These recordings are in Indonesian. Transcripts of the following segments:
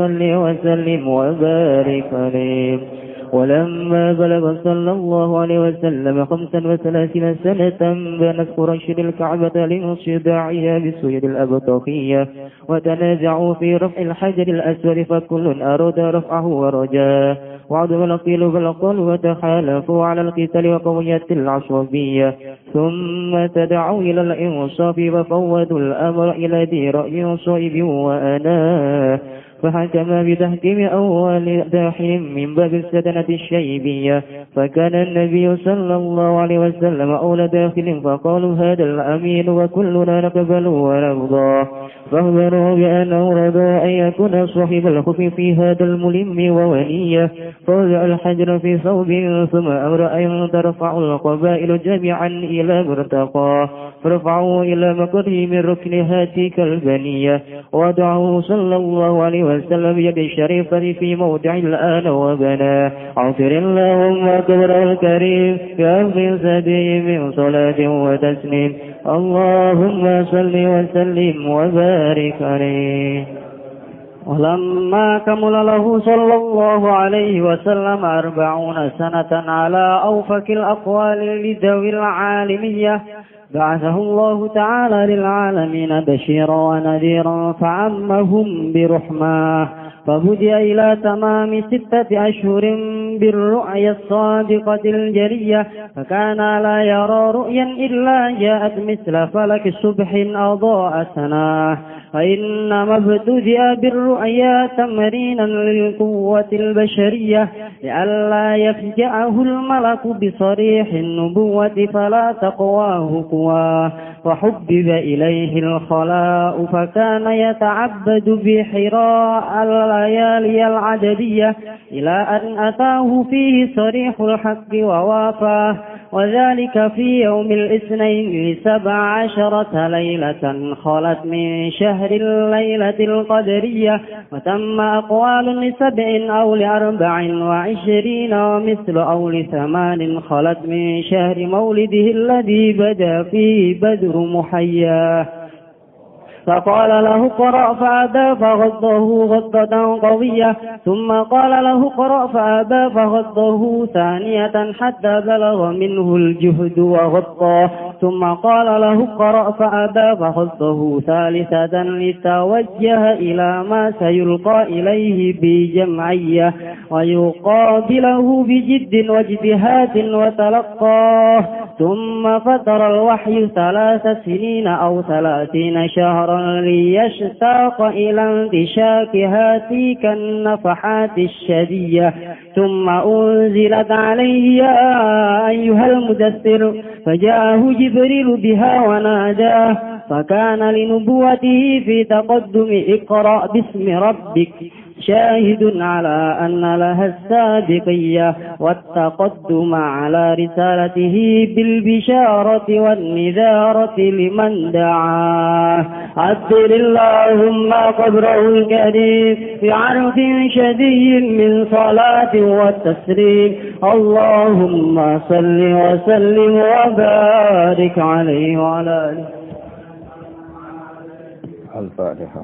صل وسلم وبارك عليه. ولما بلغ صلى الله عليه وسلم خمسا وثلاثين سنة بنت قريش الكعبة لانصداعها بسجد الأبطخية وتنازعوا في رفع الحجر الأسود فكل أراد رفعه ورجاه. وعدم القيل بالقول وتحالفوا على القتال وقوية العصبية. ثم تدعوا إلى الإنصاف وفوضوا الأمر إلى ذي رأي صائب وأناه فحكم بتحكيم أول داحم من باب السدنة الشيبية. فكان النبي صلى الله عليه وسلم أول داخل فقالوا هذا الأمين وكلنا نقبل ونرضى. فاخبروا بأنه رضى أن يكون صاحب الخف في هذا الملم وونية فوضع الحجر في صوب ثم أمر أن ترفع القبائل جميعا إلى مرتقى. فرفعوا إلى مقره من ركن هاتيك البنية. ودعه صلى الله عليه وسلم بيد الشريفة في موضع الآن وبنى. اغفر اللهم كبر الكريم كألف سبيل من صلاة وتسليم. اللهم صل وسلم وبارك عليه. ولما كمل له صلى الله عليه وسلم أربعون سنة على أوفك الأقوال لذوي العالمية بعثه الله تعالى للعالمين بشيرا ونذيرا فعمهم برحمة. فبدأ إلى تمام ستة أشهر بالرؤيا الصادقة الجرية فكان لا يرى رؤيا إلا جاءت مثل فلك الصبح أضاء سناه. فإنما ابتدأ بالرؤيا تمرينا للقوة البشرية لئلا يفجعه الملك بصريح النبوة فلا تقواه قواه. وحبب إليه الخلاء فكان يتعبد بحراء الليالي العددية إلى أن أتاه فيه صريح الحق ووافاه وذلك في يوم الاثنين لسبع عشرة ليلة خلت من شهر الليلة القدرية وتم أقوال لسبع أو لأربع وعشرين ومثل أو لثمان خلت من شهر مولده الذي بدا فيه بدر محياه فقال له قرأ فأبى فغضه غضة قوية. ثم قال له قرأ فأبى فغضه ثانية حتى بلغ منه الجهد وغطى ثم قال له قرأ فأبى فغضه ثالثة لتوجه إلى ما سيلقى إليه بجمعية ويقابله بجد واجتهاد وتلقاه ثم فتر الوحي ثلاث سنين أو ثلاثين شهرا ليشتاق إلى انتشاك هاتيك النفحات الشدية ثم أنزلت عليه يا أيها المدثر فجاءه جبريل بها وناداه فكان لنبوته في تقدم اقرأ باسم ربك. شاهد على أن لها السابقية والتقدم على رسالته بالبشارة والنذارة لمن دعاه. عدل اللهم قبره الكريم بعرف شديد من صلاة والتسليم اللهم صل وسلم وبارك عليه وعلى آله. الفاتحة.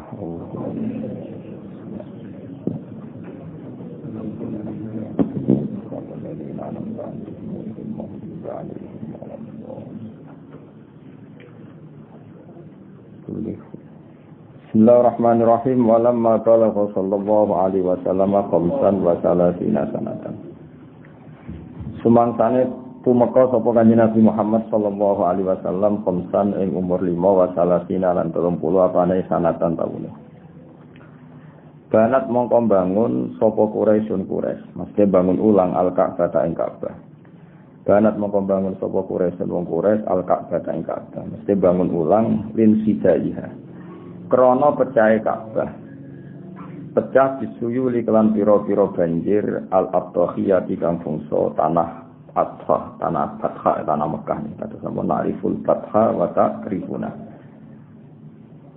Bismillahirrahmanirrahim. Walamma talaqo sallallahu alaihi wasallam khamsan wa salasina sanatan. Sumangsane tumeka sapa kanjeng Nabi Muhammad sallallahu alaihi wasallam khamsan ing umur 5 wa salasina lan 30 apane sanatan taune. Banat mongko bangun sapa Quraisyun Quraisy mesti bangun ulang Al-Ka'bah ing Ka'bah. Banat mongko bangun sapa Quraisy wong Quraisy Al-Ka'bah ing Ka'bah mesti bangun ulang lin sidaiha Krono pecah Ka'bah. Pecah disuyuli kelan piro-piro banjir al-abtahiyah di fungso tanah Adha, tanah Fatha, tanah Mekah ini. Kata sama nariful Fatha wa ta'rifuna.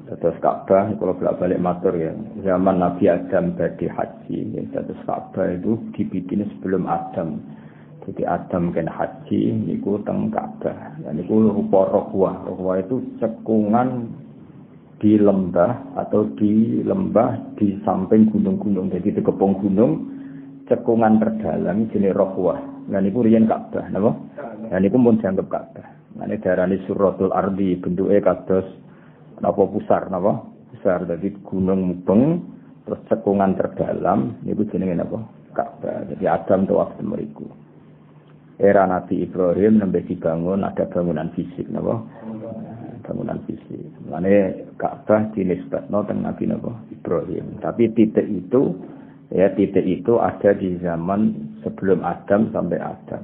Terus Ka'bah, kalau bolak balik matur ya, zaman Nabi Adam badi haji, ya, terus Ka'bah itu dibikin sebelum Adam. Jadi Adam kan haji, niku teng Ka'bah. Dan niku rupa rohwah. Rohwah itu cekungan di lembah atau di lembah di samping gunung-gunung. Jadi di kepung gunung cekungan terdalam jenis rohwah. Nah niku riyen Ka'bah, napa? Nah niku pun dianggap Ka'bah. Nah ini darani suratul ardi bentuke kados napa pusar napa? Pusar dadi gunung mubeng terus cekungan terdalam niku jenenge napa? Ka'bah. Jadi Adam waktu meriku. Era Nabi Ibrahim nembe dibangun ada bangunan fisik napa? Bangunan fisik. Mulane Ka'bah dinisbatno teng Nabi napa Ibrahim. Tapi titik itu ya titik itu ada di zaman sebelum Adam sampai Adam.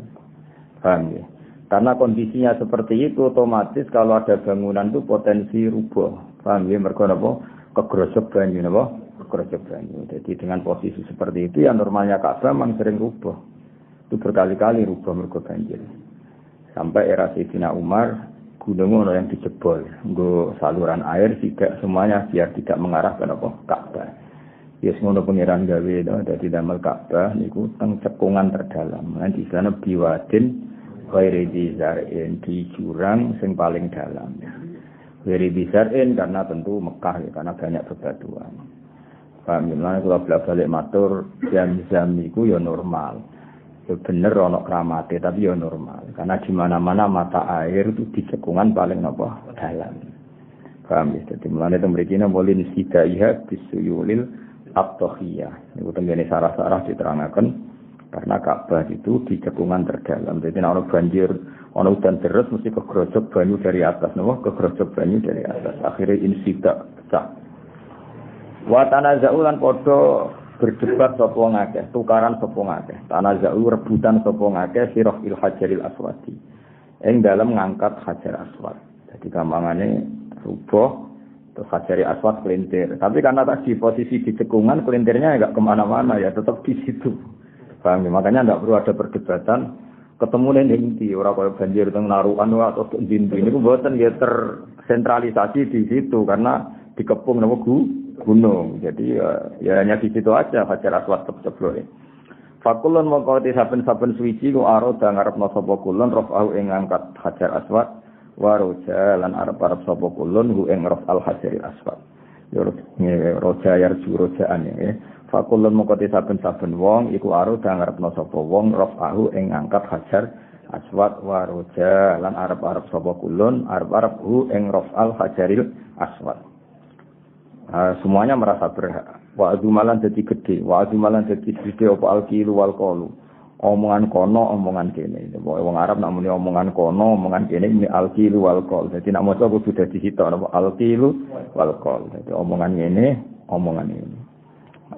Paham ya? Karena kondisinya seperti itu otomatis kalau ada bangunan itu potensi rubuh. Paham ya? Mergo napa? Kegrosok banyu napa? Kegrosok banyu. Jadi dengan posisi seperti itu ya normalnya Ka'bah memang sering rubuh. Itu berkali-kali rubuh mergo banjir. Sampai era Sayyidina Umar gunung ono yang dijebol. Nggo saluran air tidak semuanya biar tidak mengarah ke apa? Ka'bah. Yes ngono pengiran gawe itu dadi damel Ka'bah niku teng cekungan terdalam. Lan di sana biwadin khairi dizarin di jurang sing paling dalam. Khairi dizarin karena tentu Mekah ya karena banyak bebatuan. Paham ya, kalau balik matur jam-jam itu ya normal ya bener ono kramate tapi ya normal. Karena di mana-mana mata air itu di cekungan paling nopo dalam. Paham ya? Jadi mulane itu mriki molin sidaiha bisuyulil itu tenggene sarah-sarah diterangkan karena Ka'bah itu di cekungan terdalam. Jadi ono banjir ono udan terus mesti kegrojok banyu dari atas. Nopo kegrojok banyu dari atas. Akhirnya insida pecah. Wa tanazaulan podo berdebat sapa ngakeh, tukaran sapa ngakeh. Tanaza'u rebutan sapa ngakeh sirah il hajaril aswadi. Ing dalam ngangkat hajar aswad. Jadi gampangane rubuh terus hajar aswad kelintir. Tapi karena tadi posisi di cekungan kelintirnya enggak ke mana-mana ya tetap di situ. Paham ya? Makanya enggak perlu ada perdebatan ketemu ning ndi ora kaya banjir teng narukan atau ndi ini mboten ya tersentralisasi di situ karena dikepung nama gunung. Jadi ya, ya hanya di situ aja Hajar Aswad ceblok. Fakulun mongko saben-saben suwiji ku aroda ngarepno sapa kulun rafa'u ing ngangkat Hajar Aswad wa roja lan arep-arep sapa kulun hu ing raf'al Hajar Aswad. Ya roja yarju rojaan ya. Fakulun mongko saben-saben wong iku aroda ngarepno sapa wong rafa'u ing ngangkat Hajar Aswad wa roja lan arep-arep sapa kulun arep-arep hu ing raf'al Hajaril Aswad. Semuanya merasa berhak. Wa malan jadi gede, wa malan jadi gede apa alkilu wal qalu. Omongan kono, omongan kene. Wong Arab nak muni omongan kono, omongan kene ini alkilu wal qol. Dadi nak maca kudu dadi sitok napa alkilu wal qol. Dadi omongan ngene, omongan ini.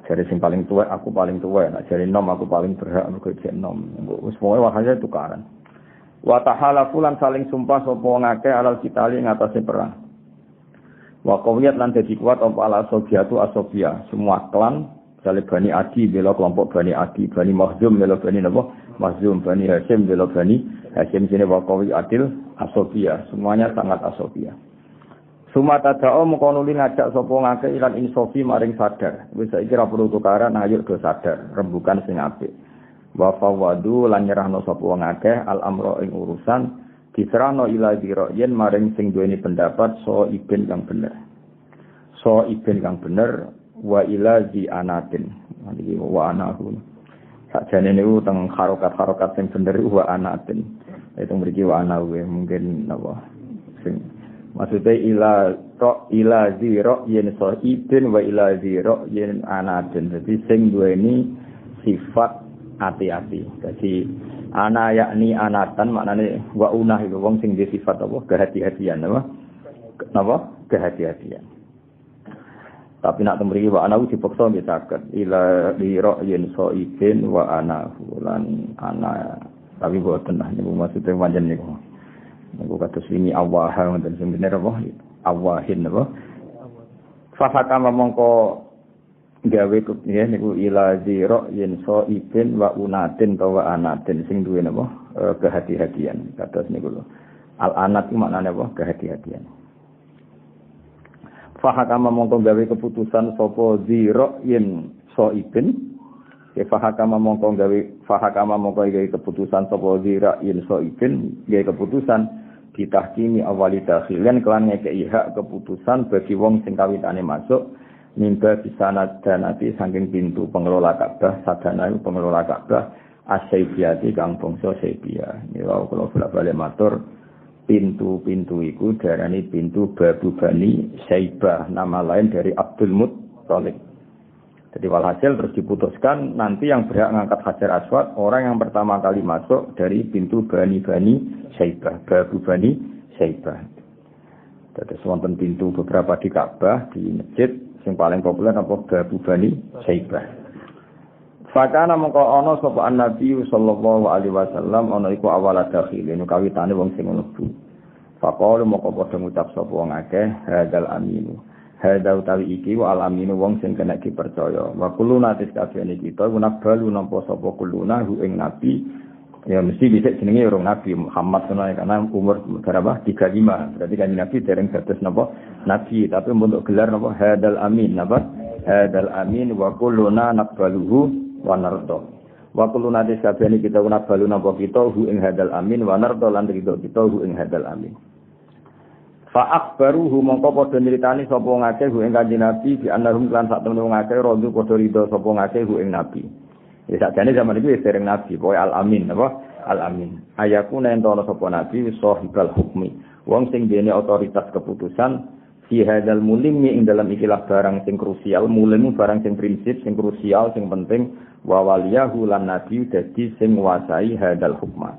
Jadi sing paling tua, aku paling tua. Nak jadi nom, aku paling berhak mergo jek nom. Pokoke wahane tukaran. Wa tahalafu lan saling sumpah sapa ngake alal kitali ngatasé perang. Wa qawiyat lan dadi kuat apa ala sobiatu asobia. Semua klan misalnya Bani Adi bela kelompok Bani Adi, Bani Mahzum bela Bani napa? Mahzum, Bani Hashim bela Bani Hashim sini wa qawi adil asobia. Semuanya sangat asobia. Sumata da'o mengkonuli ngajak sapa ngake ilan insofi maring sadar. Wis saiki ra perlu tukaran ayo do sadar, rembukan sing apik. Wa fawadu lan nyerahno al amro ing urusan diserahno ila yen maring sing duweni pendapat so ibn kang bener. So ibn kang bener wa ila di anatin. Iki wa anahu sakjane niku teng harokat-harokat sing bener wa anatin. Itu mriki wa anahu mungkin apa sing maksudnya ila ro ila ro yen so ibn wa ila ro yen anatin. Jadi sing duweni sifat hati-hati jadi ana yakni anatan maknane wa unah itu wong sing sifat apa? Kehati-hatian apa? Apa kehati-hatian. Tapi nak temriki wa ana dipaksa nggih saged. Ila li ra'yin saibin wa ana fulan ana. Tapi boten nah niku maksude pancen niku. Niku kados ini Allah ngoten sing bener apa? Awahin apa? Fa hakama mongko gawe ya niku ila zira yen so ibin wa unatin to wa anatin. Sing duwe napa? E, kehati-hatian. Kados niku lho. Al anat iku maknane apa? Kehati-hatian. Fahakama mongko gawe keputusan sapa zira yen so ibin ya fahakama mongko gawe fahakama mongko gawe keputusan sapa zira yen so ibin gawe keputusan ditahkimi awali dakhilan kelan ngekei hak keputusan bagi wong sing kawitane masuk mimba bisa nadanati saking pintu pengelola Ka'bah sadana pengelola Ka'bah asyibiyati kang bangsa Saibia ya kalau bolak-balik matur pintu-pintu iku darani pintu Babu Bani Saibah. Nama lain dari Abdul Muttalib. Jadi walhasil terus diputuskan nanti yang berhak ngangkat Hajar Aswad orang yang pertama kali masuk dari pintu Bani Bani Saibah, Babu Bani Saibah. Terus wonten pintu beberapa di Ka'bah di masjid sing paling populer apa Babu Bani Saibah. Fakana mengko ana sapa Nabi sallallahu alaihi wasallam ana iku awal dakhil yen kawitane wong sing mlebu. Faqalu moko padha ngucap sapa wong akeh hadal aminu. Hada utawi iki wa al aminu wong sing kena dipercaya. Wa kuluna tis kabehane kita guna balu nampa sapa kuluna hu ing nabi ya mesti bisa jenenge orang Nabi Muhammad ya, karena umur berapa? Tiga lima. Berarti kan Nabi dereng dados napa? Nabi. Tapi untuk gelar napa? Hadal amin. Napa? Hadal amin wa kulluna naqbaluhu wa nardo. Wa kulluna disabeni kita naqbalu napa kita hu ing hadal amin wa nardo lan ridho kita hu ing hadal amin. Fa akbaruhu mongko padha nyritani sapa ngake hu ing kanjeng Nabi bi annahum lan sak temen rodu padha ridho sapa ngake hu ing Nabi Ya sakjane zaman itu sering nabi, pokoke al amin apa? Al amin. Ayaku nek ana sapa nabi sahibal hukmi. Wong sing dene otoritas keputusan fi hadzal mulimi ing dalam ikilah barang sing krusial, mulimu barang sing prinsip, sing krusial, sing penting wa waliyahu lan nabi dadi sing nguasai hadzal hukma.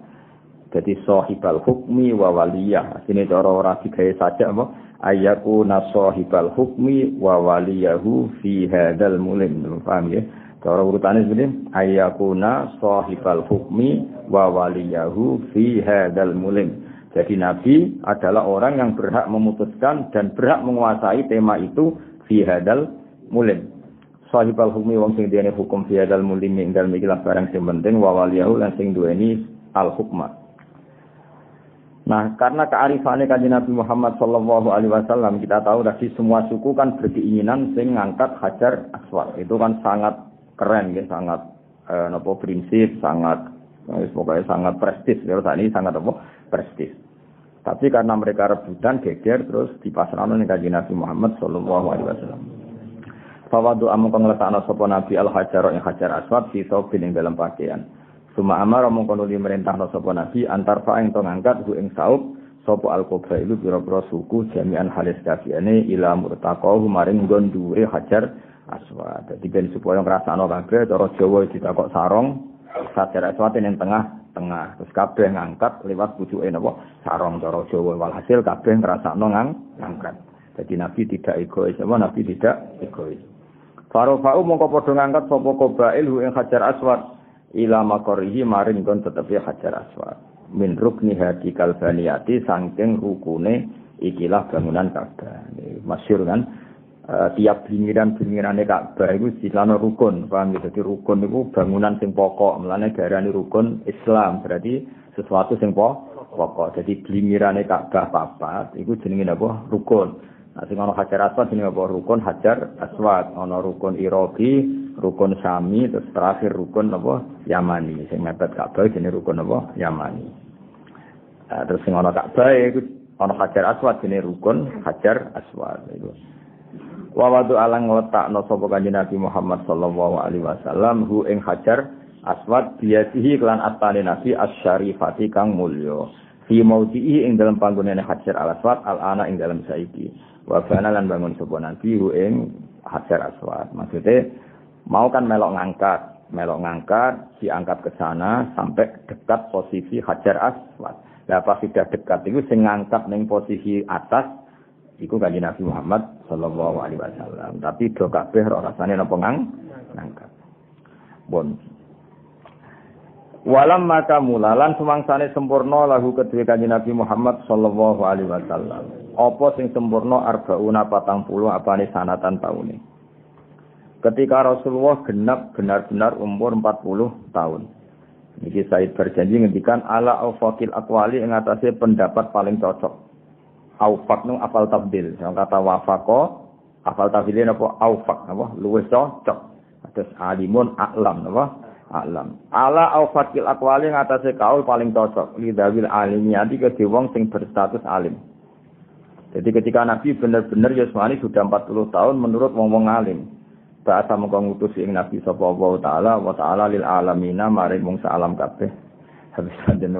Jadi sahibal hukmi wa waliyah. Sini cara ora digawe saja apa? Ayaku nasahibal hukmi wa waliyahu fi hadzal mulim. Paham ya? Cara urutannya sebenarnya ayakuna sahibal hukmi wa waliyahu fi hadal mulim. Jadi Nabi adalah orang yang berhak memutuskan dan berhak menguasai tema itu fi hadal mulim. Sahibal hukmi wong sing diane hukum fi hadal mulim ing dalem ikilah barang sing penting wa waliyahu lan sing duweni al hukma. Nah, karena kearifannya kanjeng Nabi Muhammad Shallallahu Alaihi Wasallam, kita tahu tadi semua suku kan berkeinginan sing ngangkat hajar aswad. Itu kan sangat keren ya sangat eh, nopo prinsip sangat eh, pokoknya sangat prestis. Ya saat ini sangat apa prestis. Tapi karena mereka rebutan geger terus di pasaran ning kanjeng Nabi Muhammad sallallahu alaihi wasallam. Fawadu amu kang letakna Nabi al hajar yang hajar aswad fi saubin ing dalam pakaian. Suma amar mung kono merintahna sapa Nabi antar fa ing to ngangkat hu ing saub sapa al kubra itu pira-pira suku jami'an halis kafiane ila murtaqahu maring nggon dhuwure hajar aswad. Jadi ben supaya ngrasakno kabeh cara Jawa ditakok sarong, sajar aswad ning tengah-tengah. Terus kabeh ngangkat lewat pucuke napa sarong cara Jawa. Walhasil kabeh ngrasakno ngang ngangkat. Jadi Nabi tidak egois, apa Nabi tidak egois. Farofa'u mongko padha ngangkat sapa qabail hu ing hajar aswad ila makorihi maring kon tetepi hajar aswad. Min rukni hadi kalbaniyati saking rukune ikilah bangunan Ka'bah. Masyur kan? Uh, tiap bingiran-bingirane Ka'bah iku dilano rukun, paham ya? Jadi rukun itu bangunan sing pokok, melane garani rukun Islam, berarti sesuatu sing pokok. Jadi bingirane Ka'bah papat iku jenenge apa? Rukun. Nah, sing Hajar Aswad jenenge apa? Rukun Hajar Aswad. Ana rukun Irabi, rukun Sami, terus terakhir rukun apa? Yamani. Sing mepet Ka'bah jenenge rukun apa? Yamani. Nah, terus sing ana Ka'bah iku ana Hajar Aswad jenenge rukun Hajar Aswad. Iku. Wawadu alang no sapa kanjeng Nabi Muhammad sallallahu alaihi wasallam hu ing hajar aswad biasihi kelan atane Nabi asyarifati kang mulya. Fi maudhi'i ing dalam panggonane hajar al aswad al ana ing dalam saiki. Wa bana lan bangun sapa Nabi hu ing hajar aswad. Maksudnya mau kan melok ngangkat, melok ngangkat diangkat ke sana sampai dekat posisi hajar aswad. Lah pas sudah dekat itu sing ngangkat ning posisi atas Iku kanjeng Nabi Muhammad sallallahu alaihi wasallam. Tapi do kabeh ora rasane napa ngang nangkat. Bon. Walam maka mulalan semangsane sempurna lahu kedue kanjeng Nabi Muhammad sallallahu alaihi wasallam. Apa sing sempurna arbauna patang puluh apane sanatan taune. Ketika Rasulullah genap benar-benar umur 40 tahun. Niki Said berjanji ngendikan ala aufakil akwali ing pendapat paling cocok aufak nu afal tabdil. Yang kata wafako afal tabdil apa aufak apa luwes cocok. Terus alimun aklam apa alam. Ala au fakil akwali ngatasé kaul paling cocok lidawil alimiyati ke wong sing berstatus alim. Jadi ketika Nabi benar-benar Yusmani sudah 40 tahun menurut wong-wong alim. Bahasa mengko ngutus ing Nabi sapa taala wa taala lil alamina maring wong salam kabeh. Habis kanjeng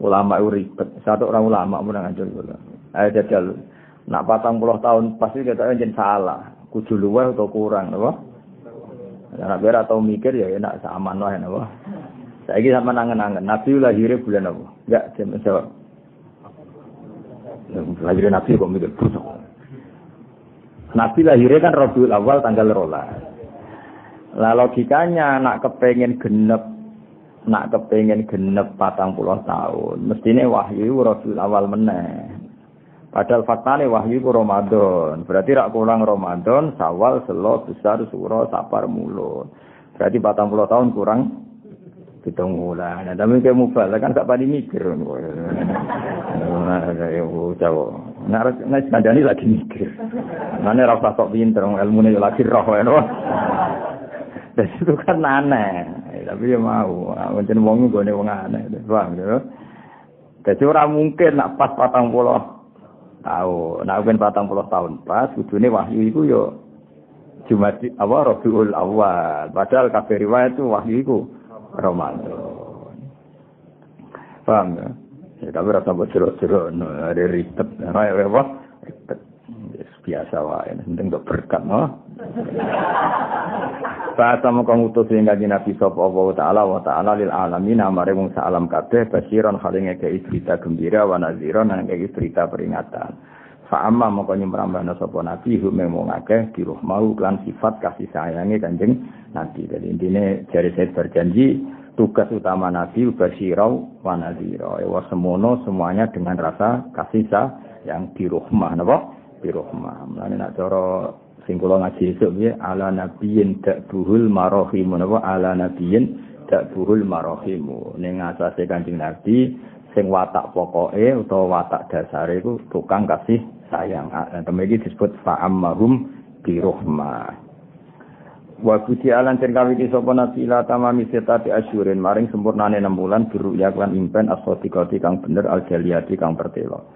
ulama ribet. Satu orang ulama mun ngajar kula. Ayo jajal. Nak patang puluh tahun pasti kita jen salah. Kudu atau kurang, apa? Nah, biar atau mikir ya enak sama wae napa. Saiki sama nangen-nangen. Nabi lahirnya bulan apa? Enggak, jam jawab. Lahirnya Nabi kok mikir busuk. Nabi lahirnya kan Rabiul Awal tanggal rola. Lah logikanya nak kepengen genep nak kepengen genep patang puluh tahun, mestinya wahyu Rabiul Awal meneh. Padahal faktane wahyu ku Ramadan. Berarti rak kurang Ramadan, Sawal, Selo, Besar, Suro, Sapar, Mulun. Berarti 40 tahun kurang hitung bulan. Nah, tapi kayak mubal kan gak padi mikir. Nah, ya Jawa. Nah, nah sekandani lagi mikir. Mana rasa sok pinter, ilmu ini lagi roh ya, Dan itu kan aneh. Tapi ya mau, macam wong gue wong aneh. Paham ya? Jadi orang mungkin nak pas patang puluh tahu. Nah, ben patang tahun pas, kudune wahyu itu yo Jumat apa Rabiul Awal. Padahal kafir riwayat itu wahyu itu Ramadan. Paham ya? Ya tapi rasa buat jeruk-jeruk, ada ribet. Nah, apa? Ribet. Biasa wae, penting untuk berkat, no? Bahasa muka ngutus yang kaji Nabi Sopo Allah Ta'ala wa Ta'ala lil alamin amare wong alam kabeh basiron halinge kei berita gembira wa naziron kei berita peringatan. Fa amma mongko nyemrambana sapa Nabi hume wong akeh di mau klan sifat kasih sayange Kanjeng Nabi. Jadi intine jari saya berjanji tugas utama Nabi basirau wa nazira. Wa semono semuanya dengan rasa kasih sayang di rumah napa? Di rumah. Mulane nak cara sing kula ngaji esuk piye? Ala nabiyin buhul marahim napa? Ala nabiyin buhul marahim ning asase Kanjeng Nabi sing watak pokoke utawa watak dasare iku tukang kasih sayang. Temeki disebut fa'ammahum bi rahmah wa kuti alan ten kawiki sapa nabi la tamami setati asyurin. Maring sempurnane 6 bulan biru ya lan impen asodikati kang bener al kang pertelo.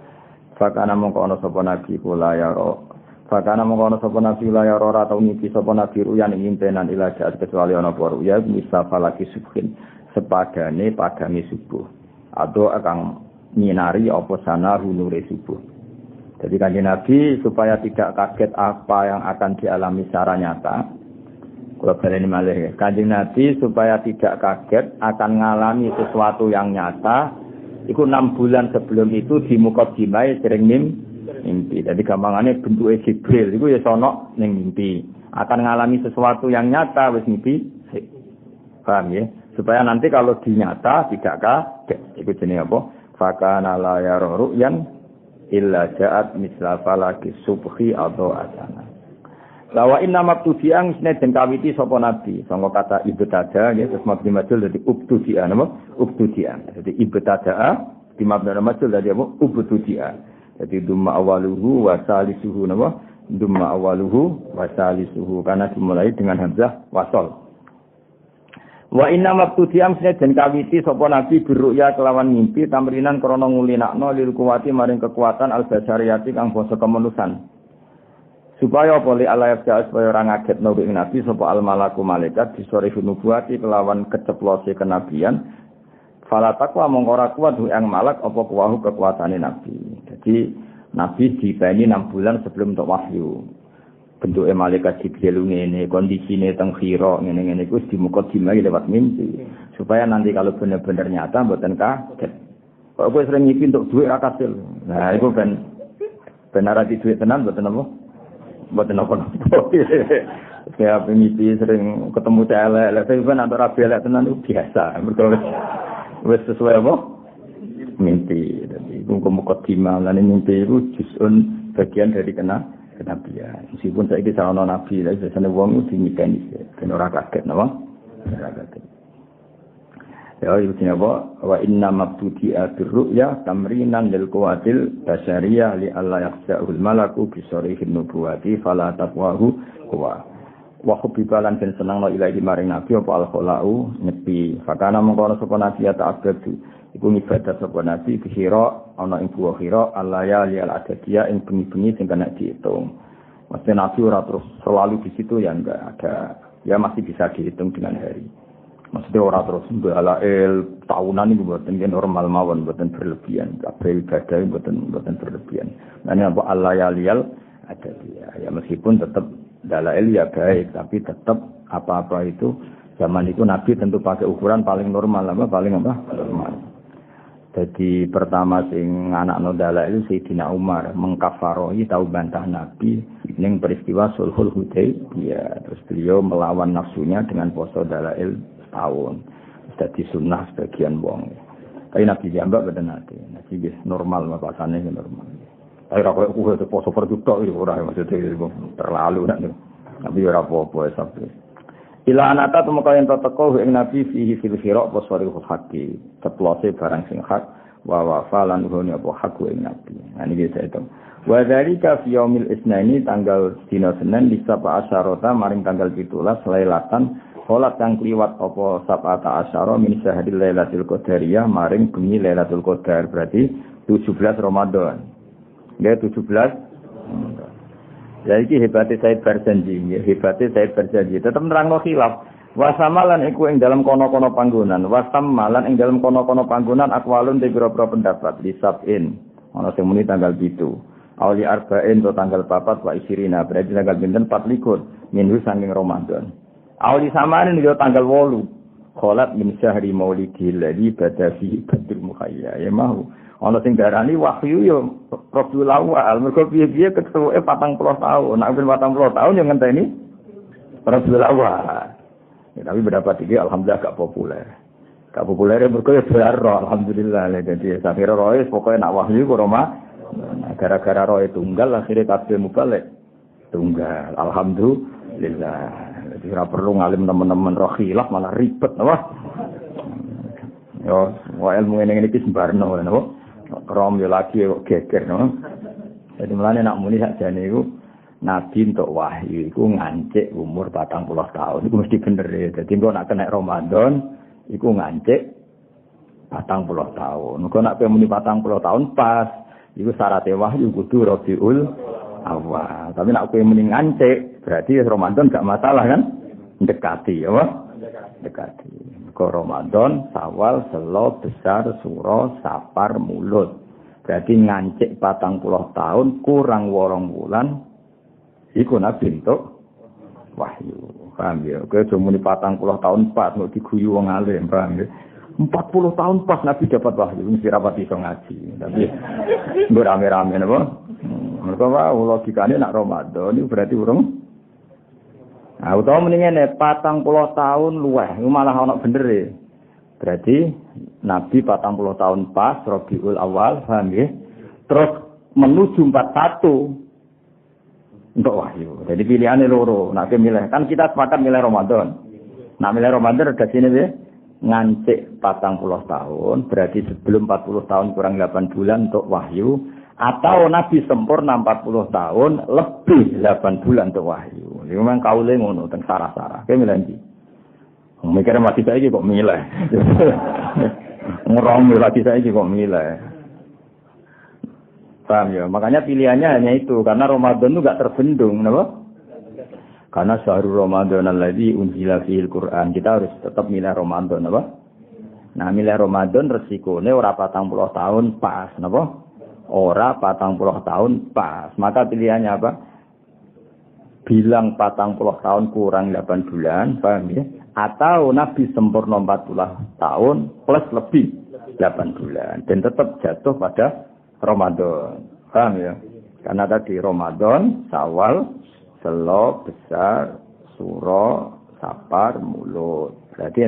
Fakana mongko ana sapa nabi kula ya Fakana mengkono sapa nabi la ora tau mimpi sapa nabi ruyan ing impenan ila jaat kecuali ana apa ruya bisa falaki subhin sepadane padane subuh atau akan nyinari apa sana nure subuh. Jadi kanji Nabi supaya tidak kaget apa yang akan dialami secara nyata. Kalau ini malih ya. Kanjeng Nabi supaya tidak kaget akan mengalami sesuatu yang nyata. Itu enam bulan sebelum itu di Mukadimai sering mimpi mimpi. Jadi gampangannya bentuk Jibril itu ya sono ning mimpi. Akan mengalami sesuatu yang nyata wis mimpi. Paham ya? Supaya nanti kalau dinyata tidak kaget. Itu jenis apa? Fakana la yara ru'yan illa ja'at misla falaki subhi atau asana. Lawa inna mabtudi'an sini den kawiti sapa nabi. Sangka kata ibtada ya terus mabdi majul dadi ubtudi'an apa? Ubtudi'an. Jadi ibtada di mabdi majul dadi apa? Ubtudi'an. Jadi dumma awaluhu wa salisuhu napa? Dumma awaluhu wa salisuhu karena dimulai dengan hamzah wasol. Wa inna mabtudiam den kawiti sapa nabi birruya kelawan mimpi tamrinan krana ngulinakno lil kuwati maring kekuatan al basariyati kang basa kemanusan. Supaya boleh Allah ya supaya orang ngaget nabi nabi sapa al malaku malaikat disore nubuati kelawan keceplose kenabian Fala takwa mongkora kuat yang malak apa kuwahu kekuatannya Nabi. Jadi Nabi dibani enam bulan sebelum untuk wahyu. Bentuknya malaikat Jibril ini, kondisinya teng khiro, ini ini kus di muka dimai lewat mimpi. Supaya nanti kalau benar-benar nyata, buatan kaget. Kalau gue sering ngipi untuk duit rakasil. Nah, itu ben benar di duit tenan, buatan apa? Buatan apa? Kayak mimpi sering ketemu celek, tapi kan antara rabi tenan itu biasa. Berkali wis sesuai apa? Mimpi. Jadi iku mukadimah lan mimpi itu jusun bagian dari kena kenabian. Meskipun saya kisah ono nabi, tapi biasanya wong itu dinikani. Ben ora kaget napa? Ora kaget. Ya itu apa? Wa inna mabtudi ya tamrinan lil quwatil basyariyah li Allah yakhsha'ul malaku bi sarihin nubuwati fala taqwahu. Wa bibalan den seneng no ilahi maring nabi apa al khalau nyepi fakana mengkono sapa nabi ya ta'abbadu iku ngibadah sapa nabi bihira ana ing buah hira alaya li al adadia ing bengi-bengi sing kena dihitung Mesti nabi ora terus selalu di situ ya enggak ada ya masih bisa dihitung dengan hari Maksudnya ora terus balail tahunan ini buatan normal mawon buatan berlebihan. Kabeh ibadah buatan buatan berlebihan. Ini apa Allah ya lial ada dia. Ya meskipun tetap dalail ya baik, tapi tetap apa-apa itu zaman itu Nabi tentu pakai ukuran paling normal apa paling apa normal. Jadi pertama sing anak no dalail Sayyidina Umar mengkafarohi tahu bantah Nabi ning peristiwa Sulhul Hudaybiyah. Terus beliau melawan nafsunya dengan poso dalail setahun. Jadi sunnah sebagian wong. Tapi Nabi jambak pada nanti. Nabi normal mapasane normal. Tapi ora koyo kuwi itu poso perjutok iki ora maksudnya terlalu nak. Tapi ora apa-apa sampe. Ila anata temu kaya ento teko ing nabi fihi fil khira apa sari haki. Teplose barang sing hak wa wa falan hone apa hak ing nabi. Nah niki saya itu. Wa dzalika fi yaumil tanggal dina Senin di sapa asyarota maring tanggal 17 lailatan Sholat kang kliwat apa sabata asyara min syahadil lailatul qadariyah maring bengi lailatul qadar berarti 17 Ramadan. Ya 17. Ya iki hebatnya Said Barjanji, ya hebatnya Said Barjanji. Tetap nerangno khilaf. Wasamalan iku ing dalam kono-kono panggonan, wasamalan ing dalam kono-kono panggonan akwalun te pira-pira pendapat sabin. Ana sing muni tanggal 7. Awli arba'in to tanggal 4 wa isirina, berarti tanggal pinten 24 minggu saking Ramadan. Awli samanin yo tanggal 8. Kholat min syahri maulidil ladzi bada fi badul. Ya mau ana sing darani wahyu yo Rabiul Awal. Mergo piye-piye ketuke 40 tahun. Nek ben 40 tahun yo ngenteni Rabiul Awal. Ya, tapi berdapat iki alhamdulillah gak populer. Gak populer ya mergo ya alhamdulillah. Jadi kira roe pokoknya nak wahyu kok Roma gara-gara roe tunggal akhirnya kabeh mubalik. Tunggal alhamdulillah. Jadi ora perlu ngalim teman-teman roh khilaf malah ribet apa yo wa ilmu ini iki sembarno napa rom yo lagi kok geger no. Jadi mulane nak muni sakjane iku Nabi untuk wahyu iku ngancik umur batang puluh tahun. Iku mesti bener ya. Jadi kok nak kena Ramadan iku ngancik batang puluh tahun. Kok nak muni batang puluh tahun pas iku syaratnya wahyu kudu Rabiul awal. Tapi nak kowe muni ngancik berarti Ramadan gak masalah kan? Dekati ya, Dekati. Ke Ramadan, Sawal, Selo, Besar, Suro, Sapar, Mulut. Berarti ngancik patang puluh tahun, kurang worong bulan, iku nabi untuk wahyu. Paham ya? Oke, cuma patang puluh tahun pas, mau diguyu wong alim, paham ya? Empat puluh tahun pas Nabi dapat wahyu, mesti rapat iso ngaji. Tapi, gue rame-rame, apa? Mereka wah, logikanya nak Ramadan, ini berarti urung Nah, utawa mendingan patang puluh tahun luweh, malah ono bener ya. Berarti Nabi patang puluh tahun pas, Robiul Awal, paham ya? Terus menuju empat satu untuk wahyu. Jadi pilihannya loro. Nah, milih kan kita sepakat milih Ramadan. Nah, milih Ramadan ada sini ya. Ngancik patang puluh tahun, berarti sebelum 40 tahun kurang 8 bulan untuk wahyu atau Nabi sempurna 40 tahun lebih 8 bulan untuk wahyu. Ini memang kaule ngono teng sarah-sarah. Kayak milih ndi? Mikirnya masih saiki kok milih. Ngerong lagi saiki kok milih. Paham ya? Makanya pilihannya hanya itu karena Ramadan itu gak terbendung, kenapa? Karena syahrul Ramadan alladzi unzila fihil Quran. Kita harus tetap milih Ramadan, apa? Nah, milih Ramadan resikonya ora 40 tahun pas, napa? ora patang puluh tahun pas. Maka pilihannya apa? Bilang patang puluh tahun kurang 8 bulan, paham ya? Atau Nabi sempurna 40 tahun plus lebih 8 bulan. Dan tetap jatuh pada Ramadan. Paham ya? Karena tadi Ramadan, Sawal, Selo, Besar, Suro, Sapar, Mulut. Berarti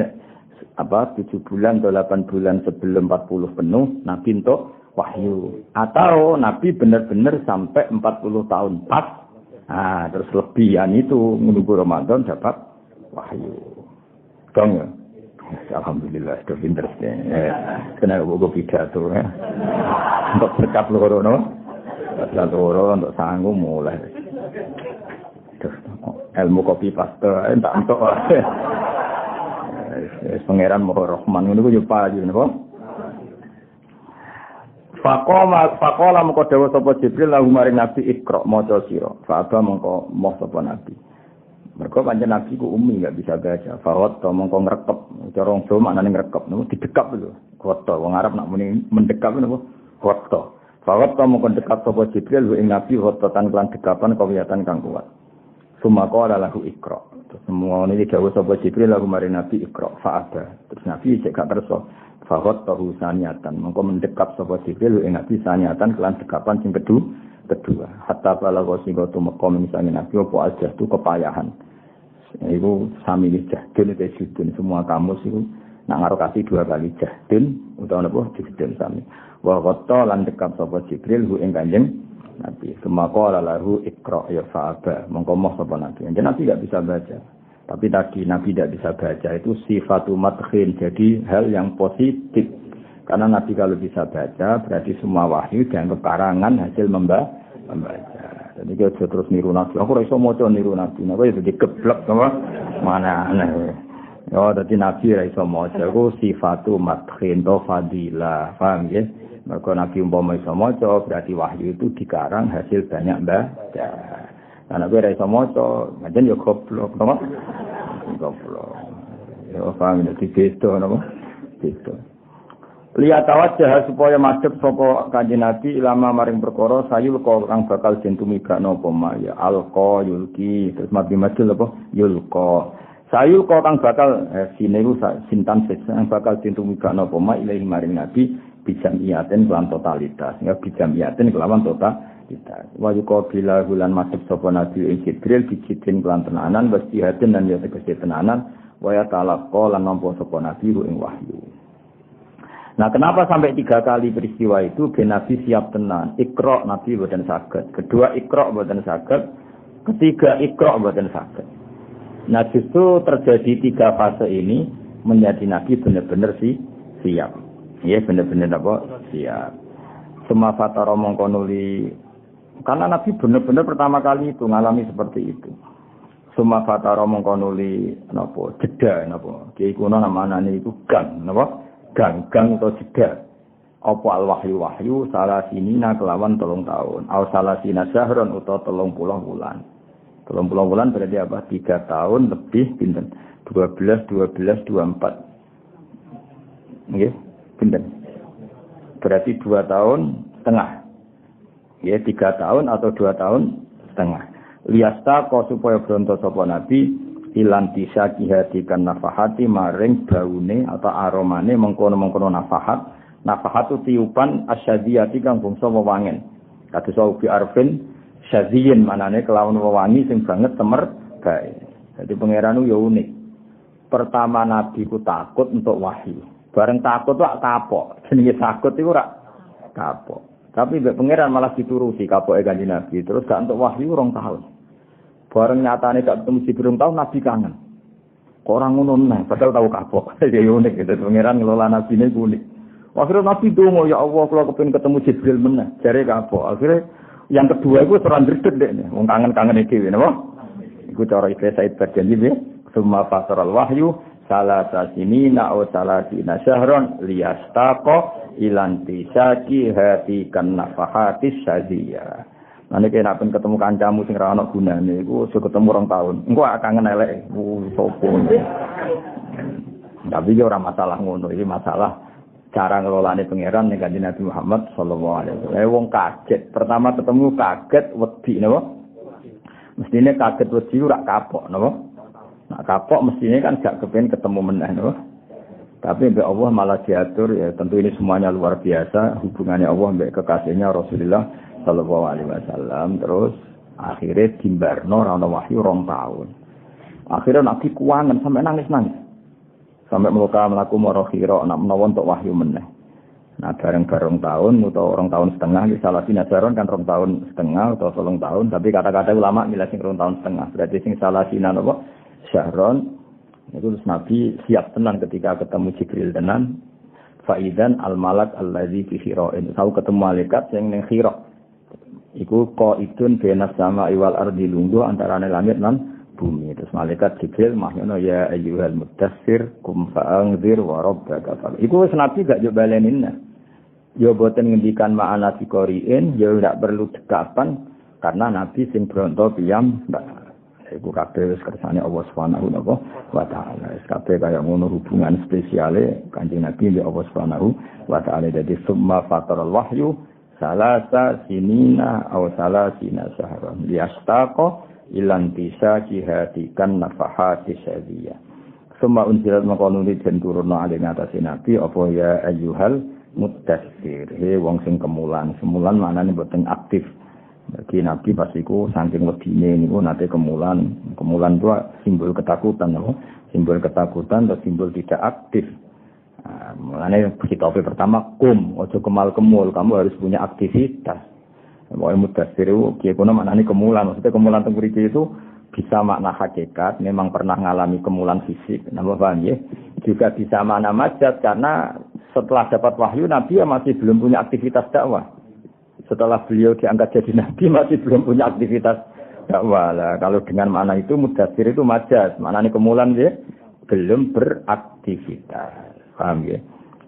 apa 7 bulan atau 8 bulan sebelum 40 penuh Nabi untuk wahyu. Atau Nabi benar-benar sampai 40 tahun pas. Nah, terus lebihan itu menunggu Ramadan dapat wahyu. Dong ya? Alhamdulillah, itu pinter sih. Eh, kena buku pidato ya. Untuk berkat loro no. Berkat untuk sanggup mulai. ilmu kopi paste entak entuk. Wis pangeran Maha Rahman ngono ku yo payu napa? Faqama faqala mengko dawuh sapa Jibril lahu maring Nabi Iqra maca sira. Fa'aba mengko moh sapa Nabi. Mereka pancen Nabi ku umi nggak bisa baca. Fawat to mengko ngrekep. Cara wong Jawa maknane ngrekep. Napa didekap lho. Koto wong Arab nak muni mendekap napa? Koto. Fawat to mengko dekat sapa Jibril ing Nabi tan kelan dekapan kawiyatan kang kuat. Sumako lahu Iqra. Terus semua ini dawuh sapa Jibril lahu maring Nabi Iqra. Fa'aba. Terus Nabi cek gak kersa. Fahot tahu saniatan. Mengko mendekap sapa Jibril ing Nabi saniatan kelan dekapan sing kedua kedua hatta bala singgo tumeka misalnya nabi apa aja tu kepayahan Iku sami jahdun itu judun. Semua kamus itu nak ngaruh kasih dua kali jahdun. Utawa apa? Jahdun sami. Wa ghata lan dekam sapa Jibril hu ing kanjeng Nabi. Semaka lahu ikra ya fa'aba. Mongko moh sapa Nabi. Jadi Nabi tidak bisa baca. Tapi tadi Nabi tidak bisa baca itu sifatu madkhin. Jadi hal yang positif. Karena Nabi kalau bisa baca berarti semua wahyu dianggap karangan hasil membaca. Jadi kita terus niru nabi. Aku rasa mau niru nabi. Nabi itu dikeblek sama mana aneh. Ya, jadi nabi rasa mau Aku sifatu matkin to fadila. Paham ya? Maka nabi umpama iso maca berarti wahyu itu dikarang hasil banyak baca. Nah, nabi rasa maca, ngajen ya goblok, napa? Goblok. Ya paham ya dibesto napa? Besto. lihat wajah supaya madhep sapa kanjeng Nabi ilama maring perkara sayul kok kang bakal den tumibakno apa ya alqa yulki terus mati madhel apa yulqa sayul kok kang bakal eh, sineru sintan sing bakal den tumibakno apa ma ilahi maring Nabi bijamiaten kelan totalitas ya bijamiaten kelawan totalitas wa yuqabila bulan madhep sapa Nabi ing Jibril dijidin kelan tenanan wis dan ya tegese tenanan wa ya talaqqa lan nampa sapa Nabi ing wahyu Nah kenapa sampai tiga kali peristiwa itu ben Nabi siap tenan. Ikro Nabi buatan sakit. Kedua ikro buatan sakit. Ketiga ikro buatan sakit. Nah justru terjadi tiga fase ini menjadi Nabi benar-benar sih siap. Ya benar-benar apa? Siap. Semua fatara mongkonuli karena Nabi benar-benar pertama kali itu ngalami seperti itu. Semua fatara mongkonuli napa jeda napa. Kiai kuno namanya itu gang napa? ganggang atau jeda. Apa al wahyu wahyu salah sinina kelawan tolong tahun. Al salah sina syahron atau tolong pulang bulan. Tolong pulang bulan berarti apa? Tiga tahun lebih pinten? Dua belas dua belas dua empat. Pinten? Berarti dua tahun setengah ya tiga tahun atau dua tahun setengah. Liasta kau supaya beronto sopo nabi ilan bisa kihadikan nafahati maring baune atau aromane mengkono-mengkono nafahat nafahat itu tiupan asyadiyati kang bangsa wewangen. Kados ubi arfin syadiyin manane kelawan wewangi sing banget temer gae. Jadi pangeran ya unik. Pertama nabi ku takut untuk wahyu. Bareng takut wak kapok. Jenenge takut iku ora kapok tapi pangeran malah dituruti kapoke kanjeng nabi terus gak untuk wahyu rong tahun Bareng nyatane gak ketemu Jibril tahu Nabi kangen. Orang ngono neh, padahal tahu kapok. Ya unik gitu. Pangeran ngelola Nabi ini unik. Akhirnya Nabi dongo ya Allah kalau kepengin ketemu Jibril meneh, jare kapok. Akhirnya yang kedua itu seran dredet deh nih. Wong kangen-kangen iki napa? Iku cara Ibnu Said berjanji ya. Summa fasaral wahyu salah sasinina o salah sina syahron liyastaqo ilanti saki hati kan nafahatis syadiyah. Nanti kena pun ketemu kancamu sing ra ono gunane iku sudah ketemu orang tahun. Engko kangen elek. Sopo. Tapi ora masalah ngono, ini masalah cara ngelolane pangeran ning Kanjeng Nabi Muhammad sallallahu alaihi wasallam. Eh wong kaget, pertama ketemu kaget wedi napa? Mestine kaget wedi ora kapok napa? Nah kapok mestinya kan gak kepen ketemu meneh napa? Tapi Mbak Allah malah diatur ya tentu ini semuanya luar biasa hubungannya Allah mbak kekasihnya Rasulullah sallallahu alaihi wasallam terus akhirnya timbarno ora wahyu rong tahun. Akhirnya nabi kuangan sampai nangis-nangis. Sampai meluka melaku morokhiro nak menawa untuk wahyu meneh. Nah bareng-bareng tahun atau orang tahun setengah di salah sinasaron kan rong tahun setengah atau tolong tahun tapi kata-kata ulama milah sing rong tahun setengah berarti sing salah sinan apa syahron itu terus nabi siap tenang ketika ketemu Jibril tenan faidan al malak al ladzi fi khiroin tahu ketemu malaikat yang ning khiro iku idun benas sama iwal ardi lungguh antara langit lan bumi. Terus malaikat Jibril mahyono ya ayyuhal mudassir kum fa'angzir wa rabbaka fal. Iku nabi gak yo balenin. Yo boten ngendikan ma'ana dikoriin, yo ndak perlu dekapan karena nabi sing bronto piyam. Iku kabeh wis kersane Allah Subhanahu wa taala. Kabeh kaya ngono hubungan spesiale Kanjeng Nabi mbek Allah Subhanahu wa taala. Dadi summa fataral wahyu salasa sinina aw salasina syahran liyastaqa ilan tisa jihadikan nafahati syadiyah. Summa unsilat makonuni dan turun alih ngatasi Nabi apa ya ayyuhal mudassir. He wong sing kemulan. Semulan maknane boten aktif. Jadi Nabi pas iku saking wedine niku nate kemulan. Kemulan itu simbol ketakutan loh. Simbol ketakutan atau simbol tidak aktif. Nah, mulane kitope pertama kum, ojo kemal kemul, kamu harus punya aktivitas. Mau mudasir itu, kiai kuno maknanya kemulan. Maksudnya kemulan tengguriki itu bisa makna hakikat, memang pernah mengalami kemulan fisik. Nama paham ya? Juga bisa makna majat, karena setelah dapat wahyu, Nabi ya masih belum punya aktivitas dakwah setelah beliau diangkat jadi nabi masih belum punya aktivitas dakwah lah. Kalau dengan mana itu mudasir itu majas, ini kemulan ya belum beraktivitas. Paham ya?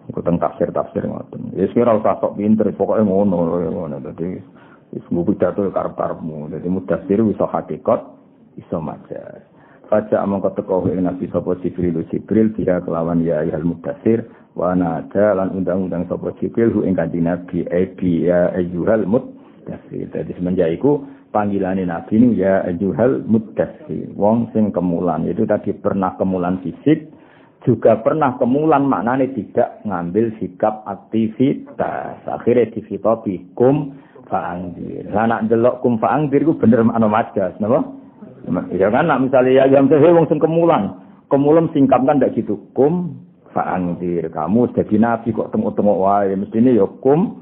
Ikut tafsir tafsir ngoten. Ya sekarang usah sok pinter, pokoknya ngono ngono. Jadi wis pidato karep karepmu. Jadi mudasir bisa hakikat, bisa majas. Faja amang keteko ing Nabi sapa Jibril Jibril dia kelawan ya ayal mudasir wa nada lan undang-undang sapa Jibril hu ing kanjeng Nabi ebi ya ayyuhal mudasir. Dadi semenjak iku panggilane Nabi ini ya ayyuhal mudasir. Wong sing kemulan itu tadi pernah kemulan fisik juga pernah kemulan maknanya tidak ngambil sikap aktivitas. Akhirnya difitopi kum fa'angdir. Lah nak delok kum fa'angdir ku bener makna majas, napa? Ya kan, nak misalnya ya yang saya wong sing kemulan, kemulan singkat kan ndak gitu kum fa'angdir. Kamu jadi nabi kok tengok-tengok wae mestine ya kum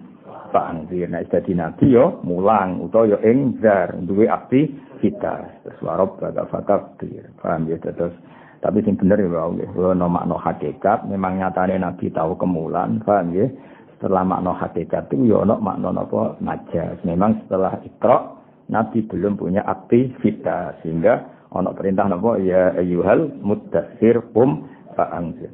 fa'angdir. Nek jadi nabi yo mulang utawa yo engzar duwe aktivitas. Terus warab baga fakabdir. Paham ya terus tapi sing bener ya nggih. Ono makna hakikat memang nyatane nabi tahu kemulan, paham ya? Setelah makna hakikat itu ya ono makna napa majas. Memang setelah ikra Nabi belum punya aktivitas sehingga ono perintah napa ya ayyuhal mudassir um fa'anzir.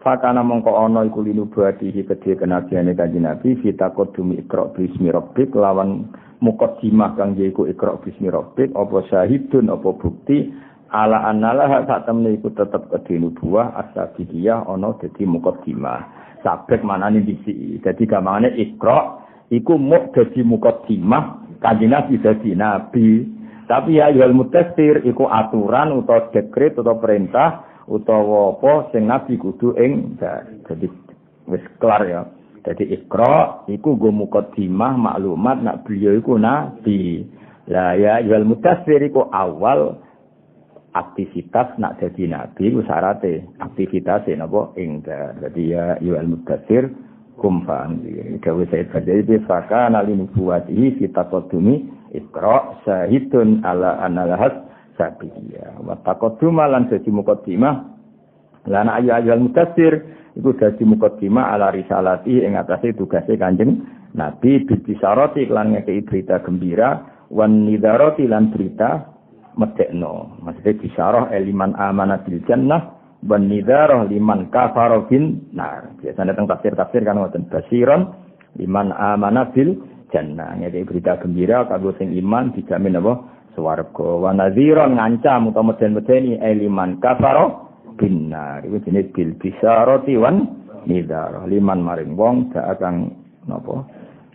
Fakana mongko ono iku linu buatihi kedhe kenabiane kanjeng Nabi fitaqaddumi ikra bismi rabbik lawan mukaddimah kang yaiku ikra bismi rabbik apa syahidun apa bukti ala annalah sak temne iku tetep kedhe asabidiyah ono dadi mukaddimah. Sabek manane disi. Dadi gamane ikra iku muk dadi mukaddimah kanjeng Nabi dadi nabi. Tapi ya yual mutassir iku aturan utawa dekret utawa perintah utawa apa sing nabi kudu ing jadi wis kelar ya. Jadi ikra iku go mukadimah maklumat nak beliau iku nabi. Lah ya yual mutassir iku awal aktivitas nak jadi nabi ku syarate aktivitas napa ing jadi ya yual mutassir kumfan gawe saya badai bi faka nalin buatihi kita kodumi ikra syahidun ala analahas sabiya wa taqadduma lan dadi mukaddimah lan ayu ayal mutassir iku dadi mukaddimah ala risalati ing atase tugase kanjeng nabi bisarati lan ngekei berita gembira wan nidarati lan berita medekno maksudnya bisyarah eliman amanat bil jannah wan nidharah liman kafara nar. Biasanya tentang tafsir-tafsir kan wonten basiron liman amana bil jannah. Jadi berita gembira kanggo sing iman dijamin apa? Swarga. Wa nadhiran ngancam utawa meden-medeni liman kafara bin nar. Iku jenis bil bisarati wan nidharah liman maring wong dak akan napa?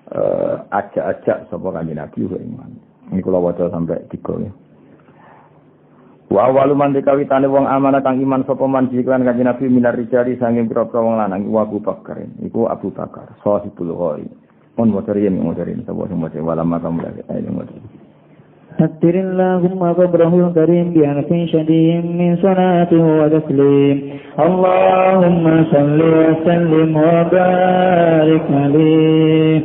Eh ajak-ajak sapa kanjeng Nabi iman. Ini kula waca sampai tiga ya. Wa awalu man dikawitane wong amanah kang iman sapa man diklan kanjeng Nabi minar rijali sanging pira-pira wong lanang iku Abu Bakar. Iku Abu Bakar, sahibul ghoi. Mun motor yen motor yen sapa sing motor wala makam lagi ayo motor. أكثر اللهم قبره الكريم بأنف شديد من صلاة وتسليم. اللهم صل وسلم وبارك عليه.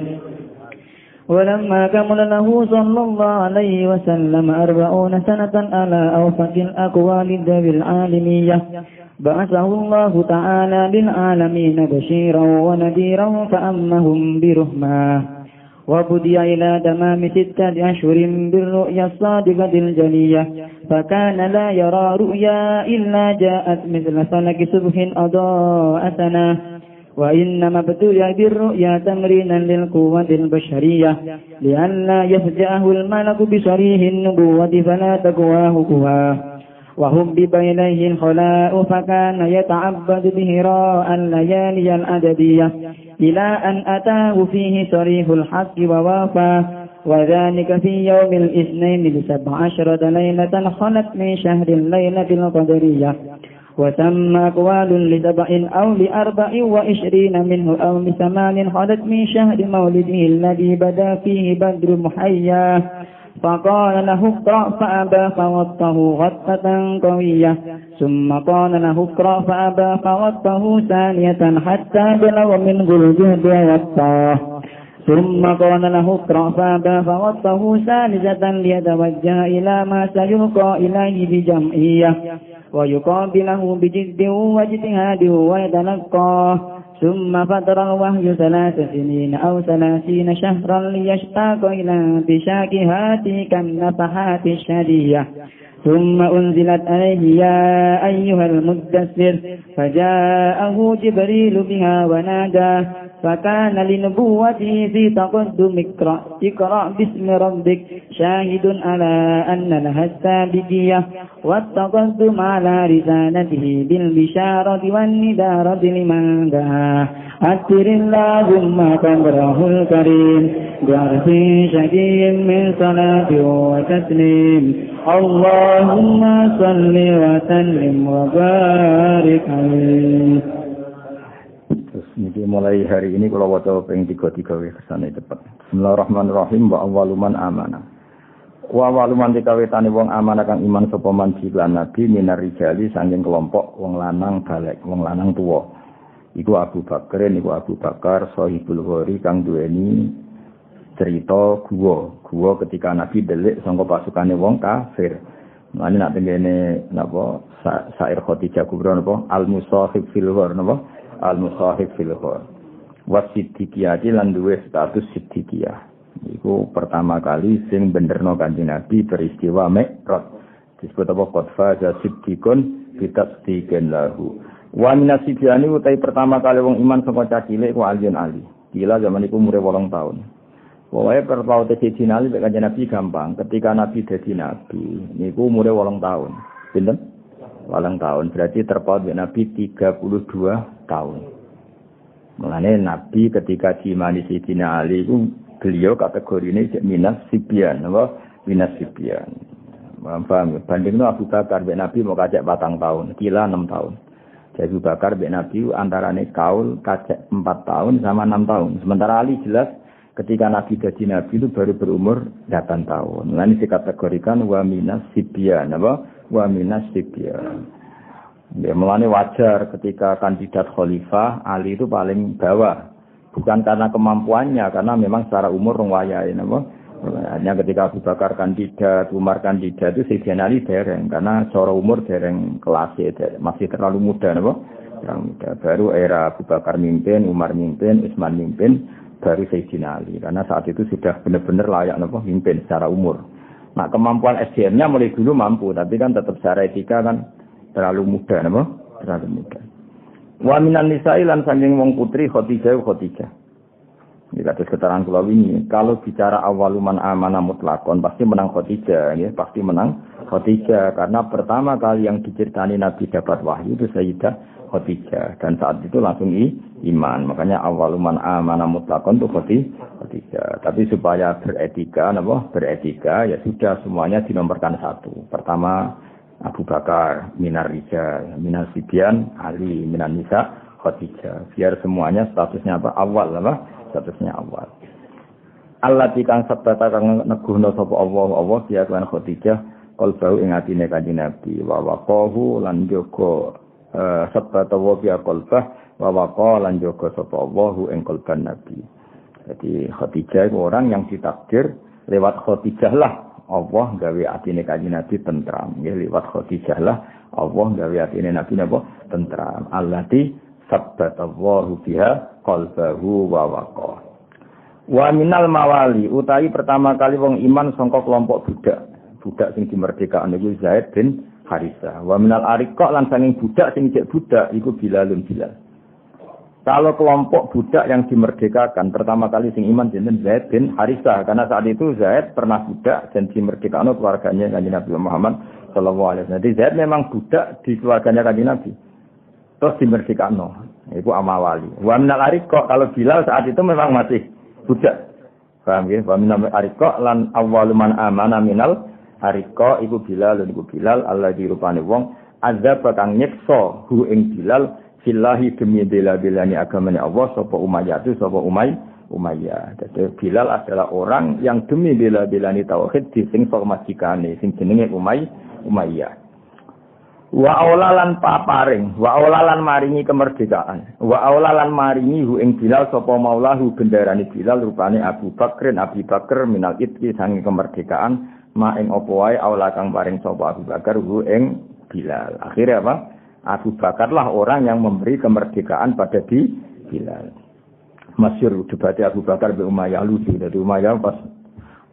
ولما كمل له صلى الله عليه وسلم أربعون سنة على أوفق الأقوال الذوي العالمية. بعثه الله تعالى للعالمين بشيرا ونذيرا فأمهم برحمه وبدي إلى تمام ستة أشهر بالرؤيا الصادقة الجلية فكان لا يرى رؤيا إلا جاءت مثل فلك صبح أضاء سنة وإنما ابتلي بالرؤيا تمرينا للقوة البشرية لئلا يفجأه الملك بصريح النبوة فلا تقواه قواه. وهبب إليه الخلاء فكان يتعبد بهراء الليالي الأدبية إلى أن أتاه فيه صريح الحق ووافاه وذلك في يوم الاثنين لسبع عشرة ليلة خلت من شهر الليلة القدرية وتم أقوال لسبع أو لأربع وعشرين منه أو لثمان خلت من شهر مولده الذي بدا فيه بدر محياه فقال له اقرأ فأبى فوطه غطة قوية. ثم قال له اقرأ فأبى فوطه ثانية حتى بلغ منه الجهد ووطاه ثم قال له اقرأ فأبى فوطه ثالثة ليتوجه إلى ما سيلقى إليه بجمعية. ويقابله بجد واجتهاد ويتلقاه. ثم فتر الوحي ثلاث سنين أو ثلاثين شهرا ليشتاق إلى انتشاك هاتيك النفحات الشدية ثم أنزلت عليه يا أيها المدثر فجاءه جبريل بها وناداه فكان لنبوته في تقدم اقرأ اقرأ باسم ربك شاهد على أن لها السابقية والتقدم على رسالته بالبشارة والندارة لمن دعاه أكثر اللهم قدره الكريم بعرف شديد من صلاة وتسليم. اللهم صل وسلم وبارك عليه Jadi mulai hari ini kalau waca ping tiga tiga kesana cepat. Bismillahirrahmanirrahim. Wa awaluman amanah. Wa awaluman dikawetane wong amanah kang iman sapa man lan nabi minar rijali saking kelompok wong lanang balik, wong lanang tuwa. Iku Abu Bakar, niku Abu Bakar sahibul ghori kang duweni cerita gua, gua ketika Nabi delik sangka pasukane wong kafir. Mane nak tengene napa sair Khadijah kubra napa al musahib fil ghor napa al-musahib fil khor. Wasiddiqiyati lan duwe status siddiqiyah. Iku pertama kali sing benerno kanjeng Nabi peristiwa Mi'raj. Disebut apa qadfa ja siddiqun bitasdiqin lahu. Wa minasibiani utai pertama kali wong iman saka cacile ku alien ali. Gila zaman iku umure 8 tahun. Pokoknya perpaute Sayyidina Ali kanjeng Nabi gampang. Ketika Nabi dadi Nabi, niku umure 8 tahun. Pinten? walang tahun berarti terpaut dengan Nabi 32 tahun. Mengenai Nabi ketika diimani Sayyidina Ali itu beliau kategori ini minas sibian, apa? Minas sibian. Paham, Banding itu Abu Bakar, Bek Nabi mau kajak batang tahun, kila 6 tahun. Jadi Abu Bakar, Bek Nabi antara ini kaul kajak 4 tahun sama 6 tahun. Sementara Ali jelas ketika Nabi jadi Nabi itu baru berumur 8 tahun. Nah ini dikategorikan wa minas sibian, apa? wa minas Ya melani wajar ketika kandidat khalifah Ali itu paling bawah. Bukan karena kemampuannya, karena memang secara umur rungwayai napa. Hanya ketika Abu Bakar kandidat, Umar kandidat itu Sayyidina Ali dereng karena secara umur dereng kelas masih terlalu muda napa. Terlalu. Baru era Abu Bakar mimpin, Umar mimpin, Utsman mimpin, baru Sayyidina Ali karena saat itu sudah benar-benar layak napa mimpin secara umur. Nah kemampuan SDM-nya mulai dulu mampu, tapi kan tetap secara etika kan terlalu muda, nama? Terlalu muda. Wa minan nisa'i lan sanjing wong putri Khadijah Khadijah. Ini kata keterangan pulau ini. Kalau bicara awaluman amanah mutlakon, pasti menang Khadijah. Ya, pasti menang Khadijah. Karena pertama kali yang diceritani Nabi dapat wahyu itu Sayyidah Khadijah dan saat itu langsung i, iman. Makanya awaluman amanah mutlakon itu Khadijah. Tapi supaya beretika, napa? Beretika ya sudah semuanya dinomorkan satu. Pertama Abu Bakar, Minar Rija, Minar Sibian, Ali, Minar Nisa, Khadijah. Biar semuanya statusnya apa? Awal apa? Statusnya awal. Allah dikang sabata kang neguhna sapa Allah Allah dia kan Khadijah bau ing atine kanjeng Nabi wa waqahu lan joko Eh, sabata wa qalbah wa waqa lan jaga sapa Allahu ing qalban Nabi. Jadi Khadijah itu orang yang ditakdir lewat Khadijah lah Allah gawe atine kanjeng Nabi tentram. Ya lewat Khadijah lah Allah gawe atine Nabi napa tentram. Allati sabata Allahu fiha qalbahu wa waqa. Wa minal mawali utawi pertama kali wong iman sangka kelompok budak. budak sing dimerdekakan iku Zaid bin Harisa. Wa minal ariqa lan budak sing cek budak iku Bilalun Bilal. Kalau kelompok budak yang dimerdekakan pertama kali sing iman jeneng Zaid bin Harisa karena saat itu Zaid pernah budak dan dimerdekakan keluarganya Kanjeng Nabi Muhammad sallallahu alaihi wasallam. Jadi Zaid memang budak di keluarganya Kanjeng Nabi. Terus dimerdekakan. Iku amawali. Wa minal ariqa kalau Bilal saat itu memang masih budak. Paham ya? Wa minal ariqa lan awwalu man amana minal ariqa iku Bilal iku Bilal Allah dirupane wong azab kang nyekso hu ing Bilal fillahi demi bela-belani agamanya Allah sapa Umayyah itu sapa Umay Umayyah. Jadi Bilal adalah orang yang demi bela-belani tauhid di sing formasikan sing jenenge Umay Umayyah. Wa aulalan paparing, wa aulalan maringi kemerdekaan. Wa aulalan maringi hu ing Bilal sapa maulahu bendarani Bilal rupane Abu Bakrin Abi Bakar minal itki sangi kemerdekaan ma ing apa wae aula kang paring sapa Abu Bakar hu ing Bilal. Akhirnya apa? Abu Bakarlah orang yang memberi kemerdekaan pada di Bilal. Masyur debatnya Abu Bakar be Umayyah lucu. Jadi Umayyah pas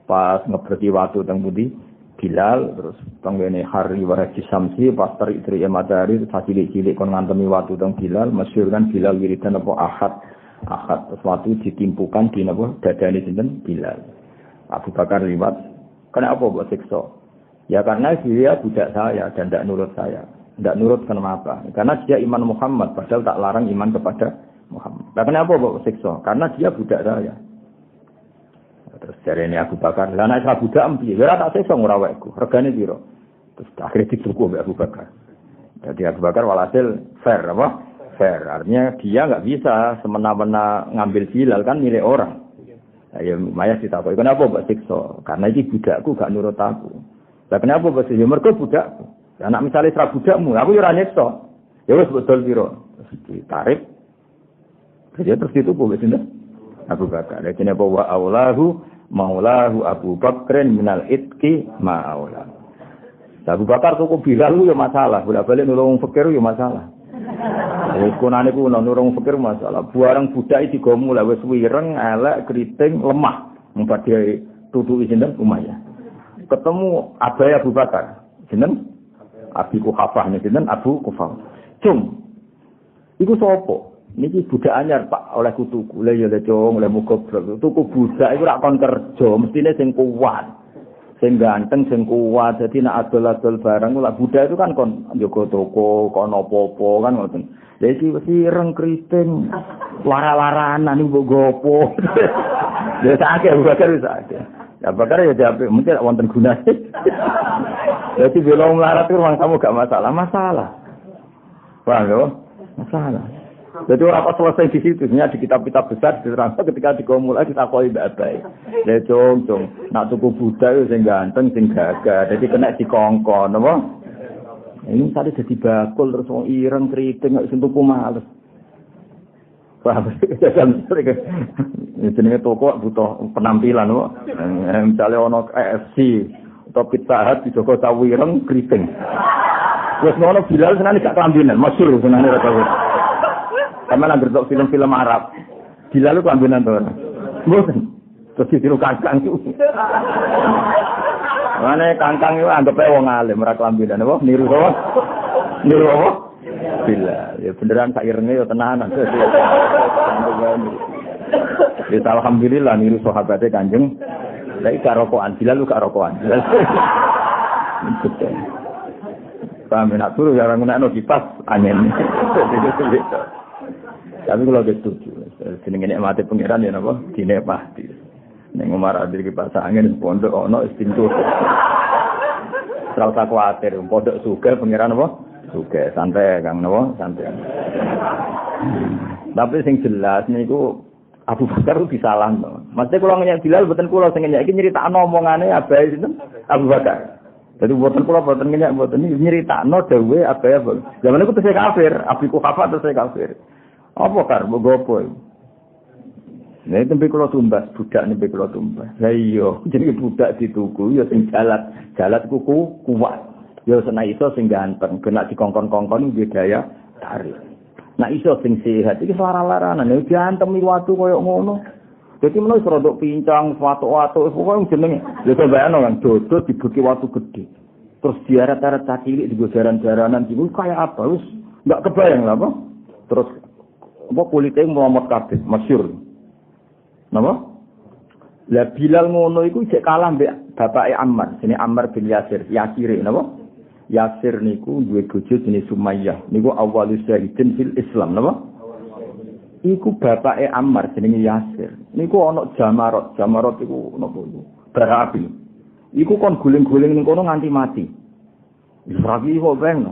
pas ngeberti waktu teng budi Bilal terus penggene hari waraji samsi pas terik terik matahari cilik cilik kon ngantemi waktu teng Bilal masyur kan Bilal wiridan apa ahad ahad terus waktu ditimpukan di napa dadane sinten Bilal. Abu Bakar liwat kenapa buat siksa? Ya karena dia budak saya dan tidak nurut saya. Tidak nurut kenapa? Karena dia iman Muhammad, padahal tak larang iman kepada Muhammad. Nah, kenapa kok siksa? Karena dia budak saya. Terus dari ini Abu Bakar, lah nek budak empi, ora tak siksa ngurawekku. Regane piro? Terus akhirnya dituku oleh Abu Bakar. Jadi Abu Bakar walhasil fair apa? Fair. Artinya dia nggak bisa semena-mena ngambil Bilal kan milik orang. Nah, ya Maya ditakoi, kenapa buat siksa? Karena ini budakku gak nurut aku. Lah kenapa buat siksa? Ya mereka budakku. Anak misalnya serah budakmu, aku ya ora nyekso. Ya wis betul piro. Ditarik. Jadi terus itu wis sinten? Abu Bakar. Jadi apa wa aulahu maulahu Abu Bakrin minal itki ma'aula. Abu Bakar tuku Bilal ya masalah, bolak-balik nulung fakir ya masalah. Wis kunane ku nulung fakir masalah. Buareng budak iki gomu lah wis wireng, elek, keriting, lemah. Mbak dia tutuki sinten Umayyah. Ketemu Abai Abu Bakar. Jeneng Abi Kuhafah ini sinten Abu Kufah. Cung. Iku sapa? Niki budak anyar Pak oleh kutuku. Lah ya le cung, oleh muga Tuku budak iku rak kon kerja, mestine sing kuat. Sing ganteng, sing kuat. Jadi nak adol-adol barang lah budak itu kan kon njogo toko, kon apa-apa kan ngoten. Lah iki wis ireng kriting. Lara-laranan iku gopo. Ya sakit bakar wis sakit. Ya bakar ya jawab mungkin wonten gunane. Jadi bela melarat itu orang kamu gak masalah, masalah. Paham ya? Masalah. Jadi orang apa selesai di situ, sebenarnya di kitab-kitab besar diterangkan ketika di mulai kita koi baik. Ya cung cung, nak tuku Buddha itu sing ganteng, sing gagah, jadi kena dikongkon, apa? Ini tadi jadi bakul terus wong ireng keriting nggak sentuh males. Paham? Jenenge toko butuh penampilan, kok. Misalnya ono KFC, atau pizza hut di Joko Tawireng keriting. Wes ngono Bilal senane gak kelambinan, masyhur senane ra tau. Sama nang ngertok film-film Arab. Bilal ku kelambinan to. Mboten. Terus ditiru kangkang itu. Mana kangkang itu anggap wong alim ora kelambinan apa niru apa? Niru apa? Bilal. Ya beneran sak irenge ya tenanan. Ya alhamdulillah niru sahabatnya Kanjeng Lagi gak rokokan, bila lu gak rokokan. Paham nak turu ya orang nak kipas angin. Tapi kalau gitu, seneng ini mati pengiran ya napa? Dine pasti. Neng Umar adir kipas angin pondok ono istintu. Terlalu tak khawatir, pondok suka pengiran apa? Suka, santai kang napa? Santai. Tapi sing jelas niku Abu Bakar itu disalah. Maksudnya kalau nanya Bilal, buatan pulau sing nanya, ini cerita omongannya apa itu Abu Bakar. Jadi buatan pulau buatan nanya, buatan ini cerita no dewe apa ya Zaman itu saya kafir, Abiku apa terus saya kafir. Apa kar, bogopo. Nah itu kalau tumbas, budak nih kalau tumbas. Ya iya, jadi budak dituku, ya sing jalat, jalat kuku kuat. Ya sena iso sing ganteng, kena dikongkon-kongkon budaya tarik. Nah iso sing sehat iki lara-laranan ya diantem waktu koyo ngono. Dadi menawa rodok pincang, watuk-watuk, pokoke jenenge. Kok bayangno kan dodot dibuki watu gede. Terus diaret-aret cilik di jaran-jaranan iku kayak apa? Wis enggak kebayang lah apa. Terus apa kulitnya melomot kabeh, masyhur. Napa? Lah Bilal ngono iku cek kalah mbek bapake Ammar, jenenge Ammar bin Yasir, Yasir napa? Yasir niku duwe bojo jenenge Sumayyah. Niku awalus syahidin fil Islam napa? Iku bapake Ammar jenenge Yasir. Niku ana Jamarot, Jamarot iku napa iku? Bara api. Iku kon guling-guling ning kono nganti mati. Rabi kok beng.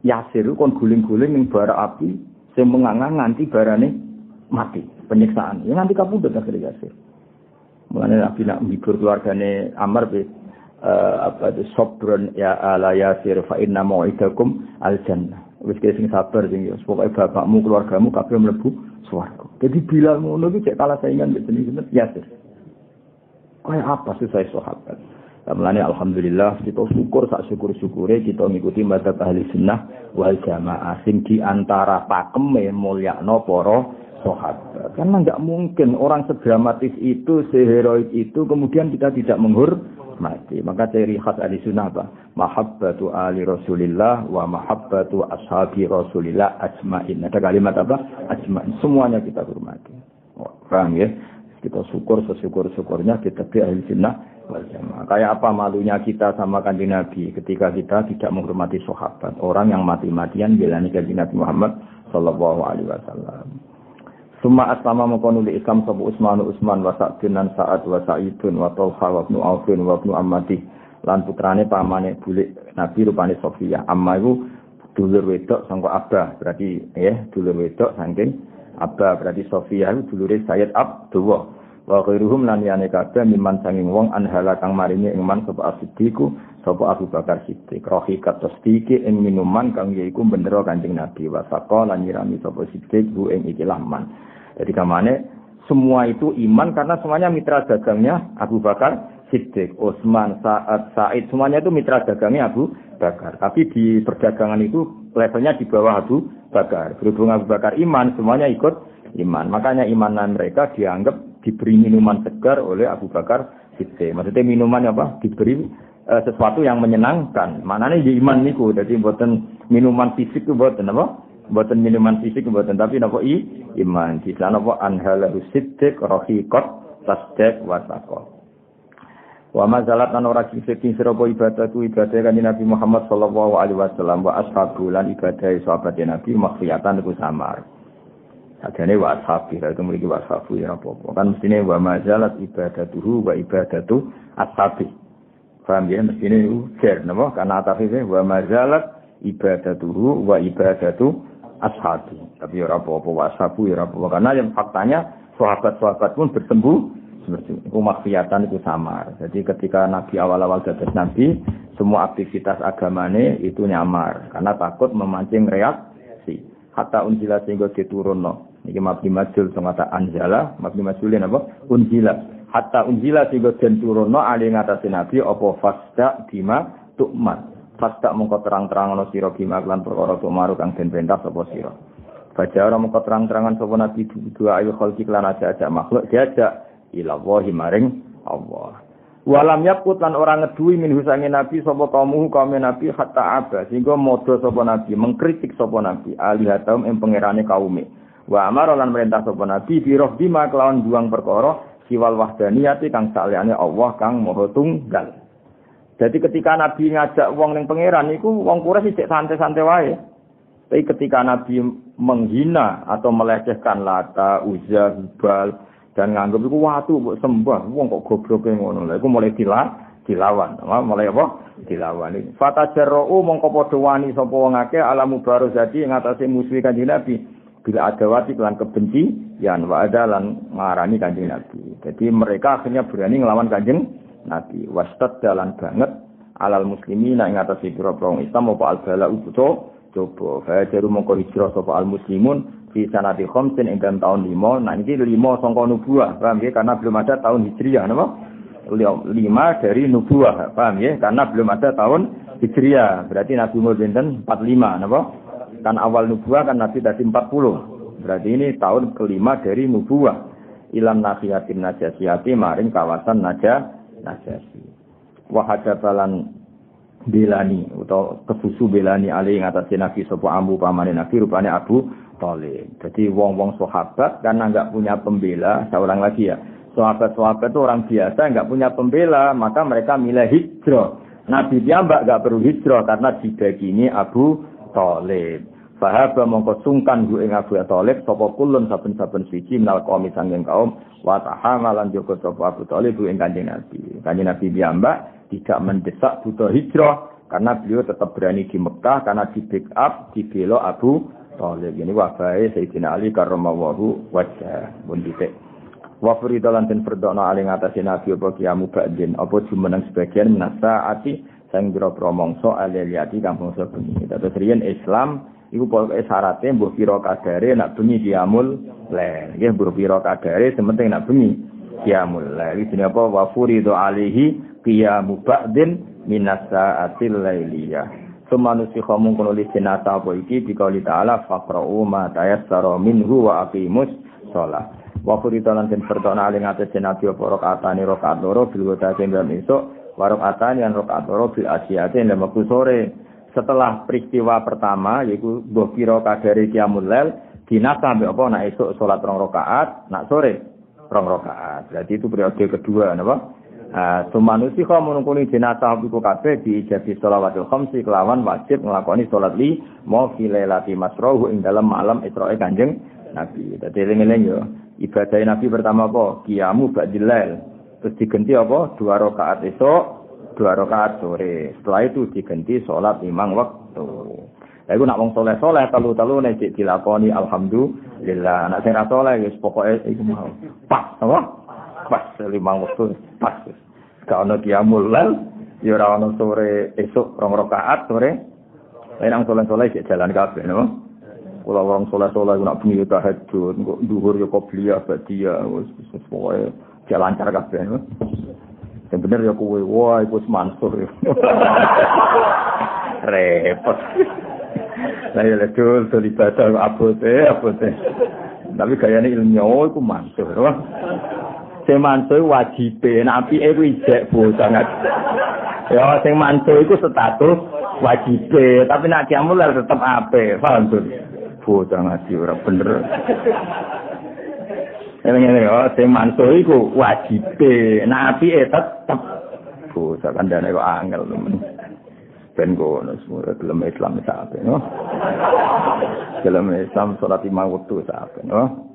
Yasir kon guling-guling ning bara api sing mengangang nganti barane mati, penyiksaan. Ya nganti kapundhut akhirnya Yasir. Mulane Nabi nak menghibur keluargane Ammar be uh, apa itu sobron ya ala yasir fa inna mau'idakum al jannah. Wis sing sabar sing ya pokoke bapakmu keluargamu kabeh mlebu swarga. Jadi Bilal ngono iki cek kalah saingan mbek jeneng Yasir. Kayak apa sih saya sahabat? Mulane alhamdulillah kita syukur sak syukur-syukure kita ngikuti madzhab ahli sunnah wal jamaah sing di antara pakeme mulyakno para sahabat. Karena nggak mungkin orang sedramatis itu, seheroik itu kemudian kita tidak menghormati. Maka ciri khas ahli sunnah apa? Mahabbatu ali rasulillah wa mahabbatu ashabi rasulillah ajmain. Ada kalimat apa? Ajmain. Semuanya kita hormati. Paham ya? Kita syukur sesyukur-syukurnya kita be ahli sunnah. Kayak apa malunya kita sama kanjeng Nabi ketika kita tidak menghormati sahabat. Orang yang mati-matian belani kanjeng Nabi Muhammad alaihi wasallam. Suma aslama mengkonuli Islam sabu Usman Usman wa Sa'din dan Sa'ad wa Sa'idun wa Tolha wa Ibnu Aufin wa Ibnu Ammati lan putrane pamane bulik Nabi rupane Sofia. Amma iku dulur wedok sangka Abba berarti ya dulur wedok saking Abba berarti Sofia itu dulure Sayyid Abdullah. Wa khairuhum lan liyane kabeh miman sanging wong anhala kang maringi ing man sapa As-Siddiqu sapa Abu Bakar Siddiq. Rohikat tasdiki ing minuman kang yaiku bendera Kanjeng Nabi wa saqa lan nyirami sapa Siddiq ing. Jadi kamane semua itu iman karena semuanya mitra dagangnya Abu Bakar Siddiq, Utsman, Sa'ad, Sa'id, semuanya itu mitra dagangnya Abu Bakar. Tapi di perdagangan itu levelnya di bawah Abu Bakar. Berhubung Abu Bakar iman, semuanya ikut iman. Makanya imanan mereka dianggap diberi minuman segar oleh Abu Bakar Siddiq. Maksudnya minuman apa? Diberi uh, sesuatu yang menyenangkan. Mana nih iman niku. Jadi buatan minuman fisik itu buatan apa? Buatan minuman fisik buatan tapi napa i iman. Di sana napa anhalahu siddiq rahiqat tasdaq wa taqwa. Wa mazalat lan ora sing sira ibadah tu ibadah kan Nabi Muhammad sallallahu alaihi wasallam wa ashabu lan ibadah sahabat Nabi makhliyatan iku samar. Adane wa ashabi itu mriki wa ashabu ya apa-apa. Kan mestine wa mazalat ibadatuhu wa ibadatu ashabi. Paham ya mestine iku jar napa karena atafife wa mazalat ibadatuhu wa ibadatu ashabi. Tapi ya apa-apa wa ashabu ya apa karena yang faktanya sahabat-sahabat pun bersembuh seperti itu maksiatan itu samar. Jadi ketika Nabi awal-awal dados Nabi, semua aktivitas agamane itu nyamar karena takut memancing reaksi. Hatta unjila sehingga diturunno. Niki mabni majul sing kata anjala, mabni majulin apa? Unjila. Hatta unjila sehingga den turunno ali ngatasi Nabi apa fasda bima tukmat. Fasda mengko terang-terangan sira bima lan perkara tumaru kang den perintah sapa sira. Baca orang mengko terang-terangan sapa Nabi dua ayu khalqi lan aja-aja makhluk diajak ila wahi maring Allah. Walam yakut lan orang ngedui min husangi Nabi sapa kaum kaum Nabi hatta aba sehingga modho sapa Nabi mengkritik sapa Nabi alihatum ing pangerane kaume. Wa amara lan merintah sapa Nabi biroh bima kelawan buang perkara siwal wahdaniyati kang saliyane Allah kang maha tunggal. Jadi ketika Nabi ngajak wong ning pangeran iku wong Quraisy sik santai-santai wae. Tapi ketika Nabi menghina atau melecehkan Lata, Uzza, Hubal dan nganggep iku watu mbok sembah. Wong kok gobloke ngono. Lha iku mulai dilawan dilawan. Mulai apa? Dilawan. Fata jarra'u mongko padha wani sapa wong akeh alamu barozati ing atase musuh Kanjeng Nabi. Bila ada wati kelan kebenci, yan wa ada lan ngarani Kanjeng Nabi. Jadi mereka akhirnya berani ngelawan Kanjeng Nabi. Wastad dalan banget alal muslimina ing atase pira-pira Islam apa al-bala ubuto coba. Kaya jaru mongko hijrah sapa al-muslimun fi sanati khamsin ing tahun lima. Nah ini lima sangka nubuah, paham ya? Karena belum ada tahun hijriah, napa? Lima dari nubuah, paham ya? Karena belum ada tahun hijriah. Berarti Nabi Muhammad binten 45, napa? Kan awal nubuah kan Nabi tadi 40. Berarti ini tahun kelima dari nubuah. ilam nahiyatin najasiyati maring kawasan naja najasi. Wa hadabalan belani atau kesusu belani ali ing atase Nabi sapa ambu pamane Nabi rupane Abu Thalib. Jadi wong-wong sahabat karena enggak punya pembela, ulang lagi ya. Sahabat-sahabat itu orang biasa enggak punya pembela, maka mereka milih hijrah. Nabi dia mbak enggak perlu hijrah karena dibagini Abu Thalib. Sahaba mongko sungkan gue ing Abu Thalib sapa kulun saben-saben suci minal qaumi sanging kaum wa tahamalan joko sapa Abu Thalib ing Kanjeng Nabi. Kanjeng Nabi piyambak tidak mendesak butuh hijrah karena beliau tetap berani di Mekah karena di backup di belo Abu Thalib. Ini wafahe Sayyidina Ali karramallahu wajah. Pun titik. Wa furida lan den fardana ali ngatasi Nabi apa kiamu ba'din apa jumeneng sebagian minasa ati sang biro-biro mongso aliyati kang mongso bengi. Terus riyen Islam iku pokoke syaratnya mbuh pira kadare nak bengi diamul lail nggih mbuh pira kadare sementing nak bengi diamul lail iki apa? Wa furidu alihi qiyamu ba'din minas sa'atil lailiyah. Semanusi kamu kono li jenata apa iki? Dikauli ta'ala faqra'u ma tayassara minhu wa aqimus sholat. Wa furita lan den pertona aling atas jenabi apa? Rakaatane rakaat loro bil wadate dalam esuk. Wa rakaatane lan rakaat loro bil asiyate lan sore setelah peristiwa pertama yaitu mbah pira kadare qiyamul lail dinasa mbek apa nak esuk salat rong rakaat nak sore rong rakaat berarti itu periode kedua napa sumanusi kau menungkuni jenazah iku kabeh di jadi sholawatul khamsi kelawan wajib ngelakoni sholat li mau filelati masrohu ing dalam malam Isra'i kanjeng Nabi. Dadi eling-eling yo ibadah Nabi pertama apa? Kiamu ba'dilail. Terus diganti apa? Dua rakaat esok dua rakaat sore. Setelah itu diganti sholat limang waktu. Lah iku nak wong soleh-soleh telu-telu nek dilakoni alhamdulillah. Nak sing ra soleh wis pokoke iku mau. Pas, apa? Pas limang waktu pas. Gak ono kiamul lal, ya ora ono sore esuk rong rakaat sore. Lain nang soleh-soleh sik jalan kabeh, no? Kula wong soleh-soleh nak bengi tahajud, kok dhuwur ya qobliyah badia wis pokoke jalan lancar kabeh, no? Yang bener ya kuwe, wah iku Mansur. Repot. Lah ya ledul to ibadah abote abote. Tapi gayane ilmiah iku Mansur. Sing Mansur wajib nek apike kuwi ijek sangat. Ya sing Mansur iku status wajib, tapi nek kiamul tetep ape, paham tuh. Bocah ngaji ora bener. Eling-eling kok oh, sing mansuh iku wajibe, nek apike tetep. Bosok kandhane kok angel temen. Ben ngono semua gelem Islam sampe no. Oh. Gelem Islam salat lima wektu sampe no.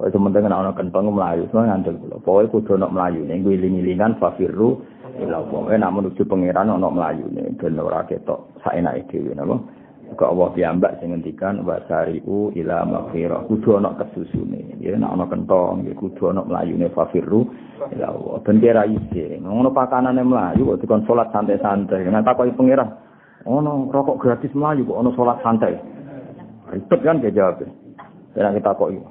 Wis temen kena ana kentong mlayu, semua ngandel kula. Pokoke kudu ana mlayune kuwi iling-ilingan fafirru ila Allah. Eh namun menuju pangeran ana mlayune ben ora ketok saenake dhewe napa. No? Kok Allah piyambak sing ngendikan wasari'u ila maghfirah. Kudu ana kesusune. Ya nek ana kentong ya kudu ana mlayune fafirru ila Allah. Ben kira isi. Ngono pakanane mlayu kok dikon salat santai-santai. Nek takoki pangeran, ono rokok gratis mlayu kok ono salat santai. Ribet kan dia jawab. Dan kita kok itu.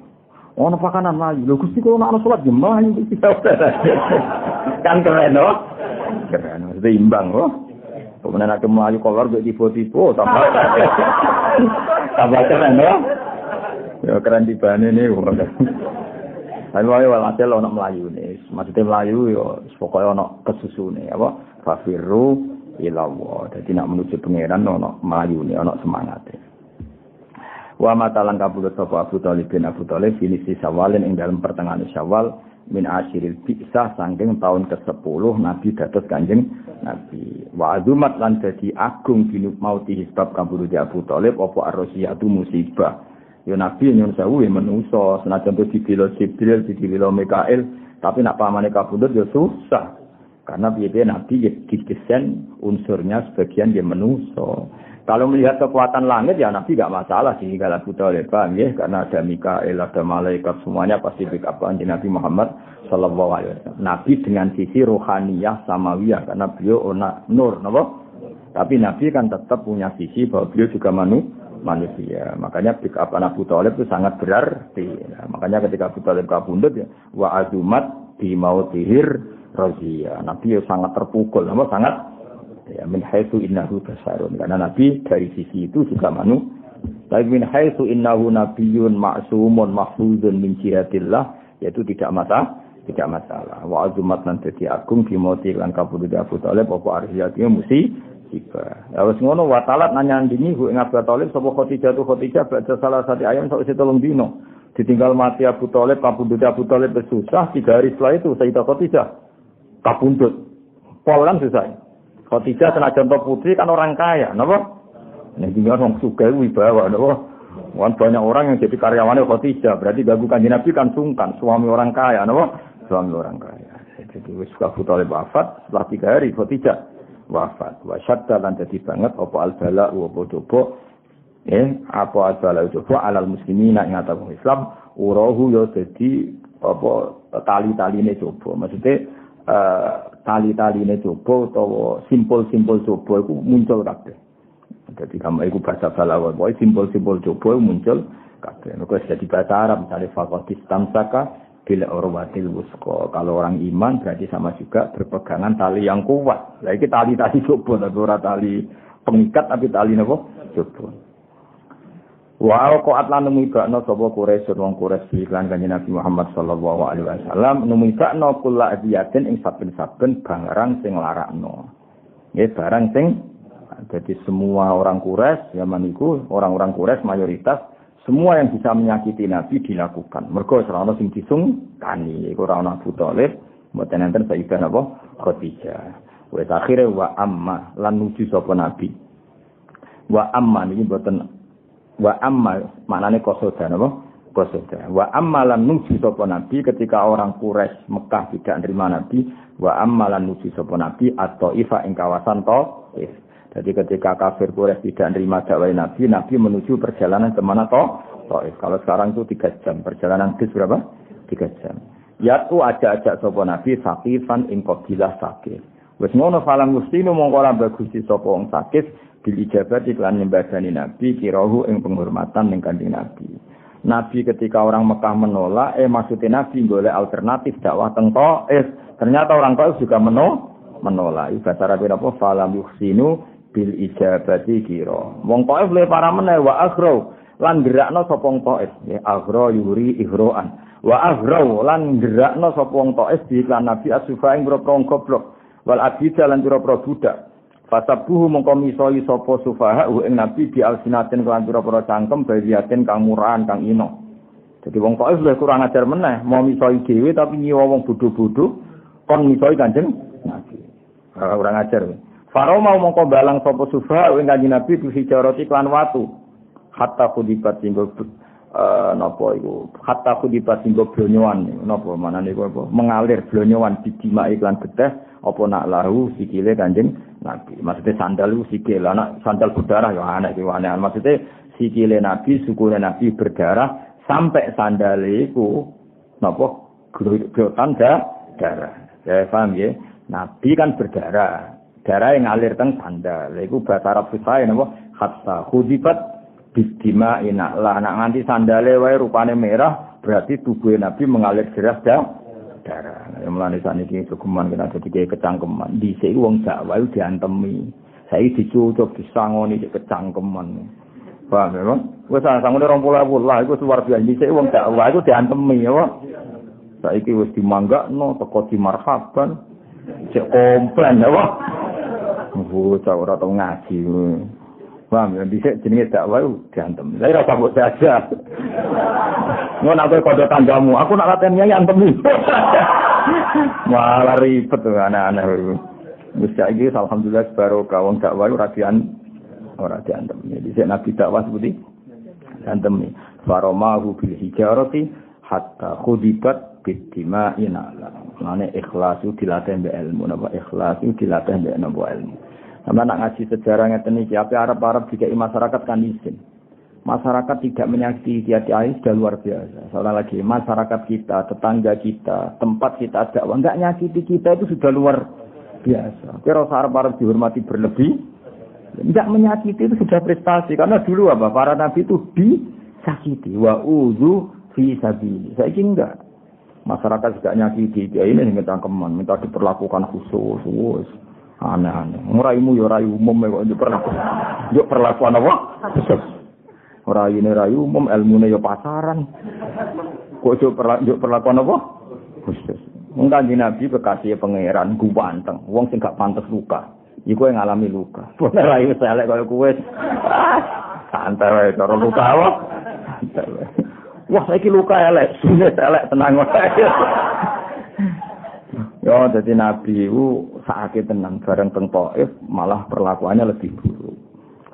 Ono pakanan mlayu. Lho Gusti kok ono salat di mlayu Kan keren loh. Keren. Itu imbang loh. Kemudian ada melayu kolor gak tiba-tiba tambah tambah keren ya. Ya keren di bane nih. Tapi wae walhasil ono melayu nih. Maksudnya melayu ya pokoknya ono kesusu nih apa. Fafiru ilawo. Jadi nak menuju pangeran ono melayu nih ono semangat Wa matalan kabudut sapa Abu Thalib bin Abu Thalib ini si Syawalin ing dalam pertengahan Syawal min asyiril bisa sangking tahun ke-10 Nabi dados Kanjeng Nabi. Wa azumat lan dadi agung binuk mauti sebab kaburu di Abu Thalib apa arrosiyatu musibah. Ya Nabi nyun sewu ya menusa senajan to dibilo Jibril dibilo Mikael tapi nak pamane kabudut ya susah. Karena piye Nabi ya didesain unsurnya sebagian dia menusa. Kalau melihat kekuatan langit ya Nabi gak masalah sih kalau Abu Thalib paham ya karena ada Mikael ada malaikat semuanya pasti backup Nabi Muhammad Sallallahu Alaihi Wasallam. Nabi dengan sisi rohaniyah samawiyah karena beliau ona nur, napa? Tapi Nabi kan tetap punya sisi bahwa beliau juga manu, manusia. Makanya pick up Abu Thalib itu sangat berarti. Nah, makanya ketika Abu Thalib kabundut ya wa azumat di mautihir razia. Nabi ya sangat terpukul, nama sangat ya min haitsu innahu basarun. Karena Nabi dari sisi itu juga manu. Tapi min haitsu innahu nabiyyun ma'sumun mahfuzun min jihatillah yaitu tidak masalah tidak masalah wa azumat lan dadi agung bimoti lan kabudut Abu Thalib apa arhiyatnya mesti tiba ya wis ngono wa talat nanyandingi hu ing Abu Thalib sapa Khadijah tu Khadijah baca salah satu ayam sak telung dino ditinggal mati Abu Thalib kabudut Abu Thalib susah tiga hari setelah itu Sayyidah Khadijah kabundut polan susah Khadijah senajan putri kan orang kaya napa Nek tinggal orang suka wibawa napa Wan banyak orang yang jadi karyawannya Khadijah, berarti gagu kanji Nabi kan sungkan, suami orang kaya, napa? suami orang kaya. Jadi wis Abu Thalib wafat setelah tiga hari Khadijah wafat. Wa syadda lan dadi banget apa al bala wa coba eh apa al bala coba alal muslimina ing atas Islam urahu yo dadi apa tali-taline coba. Maksudnya uh, tali-taline coba utawa simpul-simpul coba iku muncul kabeh. Jadi kamu iku bahasa balawa, boy simpul-simpul coba muncul kabeh. Nek jadi bahasa Arab misalnya fakotis tamsaka bila urwatil wusko. Kalau orang iman berarti sama juga berpegangan tali yang kuat. Lah tali-tali coba tapi ora tali pengikat tapi tali napa? Coba. Wa ko atlan nemu ibakno sapa Quraisy wong Quraisy iklan kanjeng Nabi Muhammad sallallahu alaihi wasallam ibakno kula adiyatin ing saben-saben barang sing larakno. Nggih barang sing jadi semua orang Quraisy zaman itu orang-orang Quraisy mayoritas semua yang bisa menyakiti Nabi dilakukan. Mergo ora ana sing disungkani, iku ora ana Abu Thalib, mboten enten Sayyidah apa Khadijah. Wes akhire wa amma lan nuju sapa Nabi. Wa amma niki mboten wa amma maknane kosoda napa? Kosoda. Wa amma lan nuju sapa Nabi ketika orang Quraisy Mekah tidak menerima Nabi, wa amma lan nuju sapa Nabi atau ifa ing kawasan Thaif. Jadi ketika kafir Quraisy tidak menerima dakwah Nabi, Nabi menuju perjalanan ke mana toh? Taif. Kalau sekarang itu tiga jam, perjalanan bis berapa? Tiga jam. Ya tu ajak-ajak sopo Nabi sakifan ing qabilah sakit. Wes ngono falam gustinu mongko ora bagusi sapa sakit bil ijabat iklan nyembadani Nabi kirahu ing penghormatan ning kanjeng Nabi. Nabi ketika orang Mekah menolak, eh maksudnya Nabi golek alternatif dakwah teng Taif. Ternyata orang Taif juga menolak. menolak. Bahasa Arab apa? Falam yuhsinu bil ijabati kira. Wong Taif le para meneh wa aghro lan gerakno sapa wong Taif ya aghro yuri ihroan. Wa aghro lan gerakno sapa wong Taif di Nabi asufa ing boro goblok wal abida lan pira-pira budak. Fasabuhu mongko misoi sapa sufaha ing Nabi di alsinatin kelan pira-pira cangkem bayiatin kang murahan kang ino. Jadi wong Taif le kurang ajar meneh, mau misoi dhewe tapi nyiwa wong bodho-bodho kon misoi Kanjeng Nabi. Kurang ajar. Faro mau mongko balang sapa sufa ing kanjeng Nabi bi hijarati klan watu. Hatta kudibat singgo uh, napa iku hatta kudibat singgo blonyoan napa manane iku apa mengalir blonyoan dijima iklan geteh apa nak lahu sikile kanjeng Nabi. Maksudnya sandal lu sikil anak sandal berdarah ya aneh iki aneh. Maksudnya sikile Nabi, sukune Nabi berdarah sampai sandale iku napa grotan darah. Ya paham ya? Nabi kan berdarah. darah yang ngalir teng sandal. Iku bahasa Arab susah napa? Hatta khudibat bidima ina. Lah nak nganti sandale wae rupane merah, berarti tubuh Nabi mengalir deras dah darah. Yang mulane saniki sukuman kena dadi kecangkeman. Dhisik wong Jawa iku diantemi. Saiki dicucuk disangoni cek kecangkeman. Paham ya, Bang? Wes sangone 20 lah iku luar biasa. Dhisik wong Jawa iku diantemi ya, Saiki wis dimanggakno teko di marhaban. Cek komplain ya, Bang. bocah ora tau ngaji. Paham ya dhisik jenenge dakwah diantem. Lah ora mbok saja. Ngono aku kode tanggamu, aku nak latihan nyai antem Malah ribet tuh anak-anak. Wis saiki alhamdulillah baru kawong dakwah ora dian ora diantem. Dhisik nabi dakwah seperti diantem. Faromahu bil hijarati hatta khudibat bidima inala. Mane ikhlas itu dilatih mbek ilmu, napa ikhlas itu dilatih ilmu. Sama nak ngaji sejarah ngeten apa Arab-Arab juga masyarakat kan izin. Masyarakat tidak menyakiti hati air sudah luar biasa. Soalnya lagi masyarakat kita, tetangga kita, tempat kita ada, enggak nyakiti kita itu sudah luar biasa. Kira Arab-Arab dihormati berlebih, enggak menyakiti itu sudah prestasi. Karena dulu apa? Para nabi itu disakiti. Wa uzu fi sabili. Saya enggak. Masyarakat juga nyakiti dia ini yang ketangkeman, minta diperlakukan khusus, aneh-aneh. Nguraimu ya rayu umum ya kok njuk perlakuan. Njuk perlakuan apa? Ora ini rayu umum, ilmune ya pasaran. Kok yo perlakuan apa? Khusus. Wong kanjeng Nabi kekasih pangeran ganteng, wong sing gak pantes luka. Iku yang ngalami luka. Bener ra iso elek koyo kowe. Santai wae cara luka apa? Wah, saiki luka elek, sunet elek tenang wae. Yo dadi nabi iku sakit tenang bareng teng Taif malah perlakuannya lebih buruk.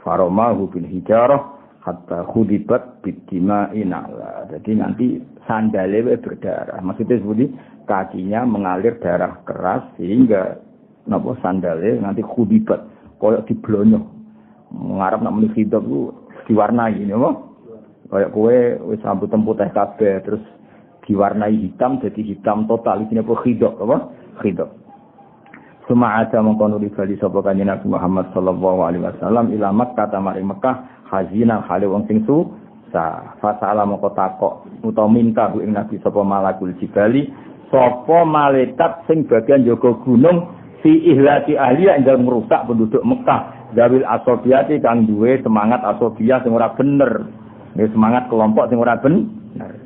Faroma bil hijarah hatta khudibat bidima inala. Jadi nanti sandalnya berdarah. Maksudnya seperti kakinya mengalir darah keras sehingga napa sandalnya nanti khudibat koyok diblonyo. Mengharap nak menulis hidup itu diwarnai ini apa? Kayak kue wis rambut tempu teh kabeh terus diwarnai hitam jadi hitam total ini apa hidup apa? Hidup. Suma ada mengkono di bali sapa kanjeng Nabi Muhammad sallallahu alaihi wasallam ila Makkah tamari Mekah hazinan hale wong sing su sa fasala moko takok utawa minta ku ing Nabi sapa malakul jibali sapa malaikat sing bagian jaga gunung fi ihlati ahli yang merusak penduduk Mekah dawil asobiati kang duwe semangat asobia sing ora bener. Ini semangat kelompok sing ora bener.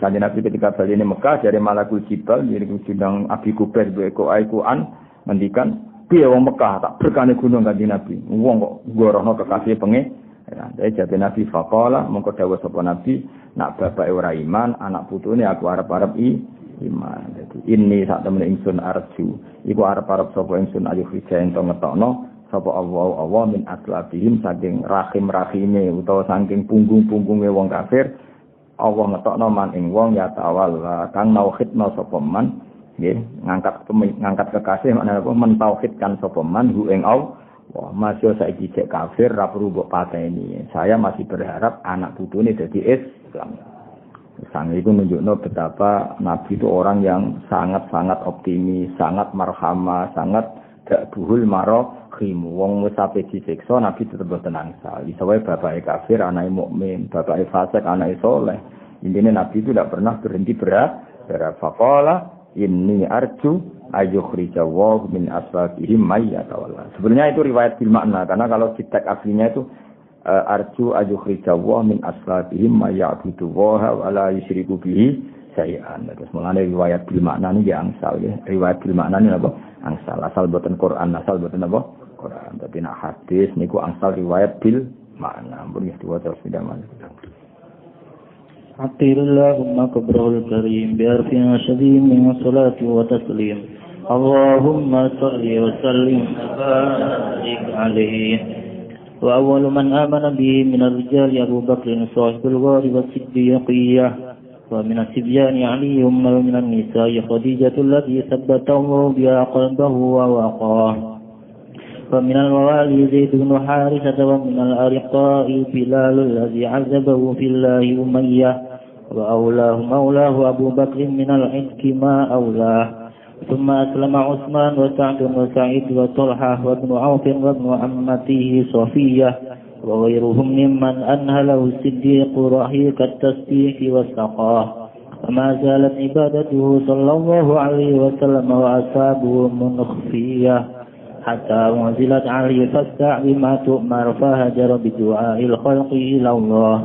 Kanjeng Nabi ketika bali ini Mekah dari Malakul Jibal jadi sidang Abi Kubair Beko Aikuan ngendikan piye wong Mekah tak berkane gunung kanjeng Nabi. Wong kok gorono kekasih penge. Ya, jadi Nabi Fakola, mengkau dawa sopo Nabi, nak bapak ora iman, anak putune aku arep-arep i iman. Jadi ini saat temen ingsun arju, iku arep-arep sopo ingsun ayu hija ento ngetokno, sopo Allah Allah min aslabihim saking rahim rahime utawa saking punggung punggungnya wong kafir, Allah ngetokno man ing wong ya tawalla kang nauhidno sopo man, nggih ngangkat ngangkat kekasih maknane apa mentauhidkan sapa man hu ing masih saiki cek kafir ra perlu mbok pateni. Saya masih berharap anak putune dadi Islam. Sang itu nunjukno betapa Nabi itu orang yang sangat-sangat optimis, sangat marhama, sangat gak buhul maro khimu. Wong wis sampe disiksa Nabi tetep. Iso wae bapake kafir, anake mukmin, bapake fasik, anake soleh. Intinya Nabi itu tidak pernah berhenti berat. Berat fakola, inni arju ayukhrija wa min asbabihim may yatawalla. Sebenarnya itu riwayat bil makna karena kalau teks aslinya itu uh, arju ayukhrija wa min asbabihim may ya'budu wa la yusyriku bihi sayan. Terus mengenai riwayat bil makna ini ya angsal ya. Riwayat bil makna ini apa? Angsal. Asal buatan Quran, asal buatan apa? Quran. Tapi nak hadis niku angsal riwayat bil makna. Ampun ya diwaca sudah mana. عطر اللهم كبره الكريم بأرف شديد من صلاة وتسليم اللهم صل وسلم وبارك عليه وأول من آمن به من الرجال أبو بكر صاحب الغار والصديقية ومن الصبيان علي ومن النساء خديجة التي ثبت الله بها قلبه ووقاه ومن الموالي زيد بن حارثة ومن الأرقاء بلال الذي عذبه في الله أمية وأولاه مولاه أبو بكر من العتق ما أولاه ثم أسلم عثمان وسعد وسعيد وطلحة وابن عوف وابن عمته صفية وغيرهم ممن أنهله الصديق رحيق التسبيح والسقاه وما زالت عبادته صلى الله عليه وسلم وأصحابه منخفية حتى أنزلت عليه فاستع بما تؤمر فهجر بدعاء الخلق إلى الله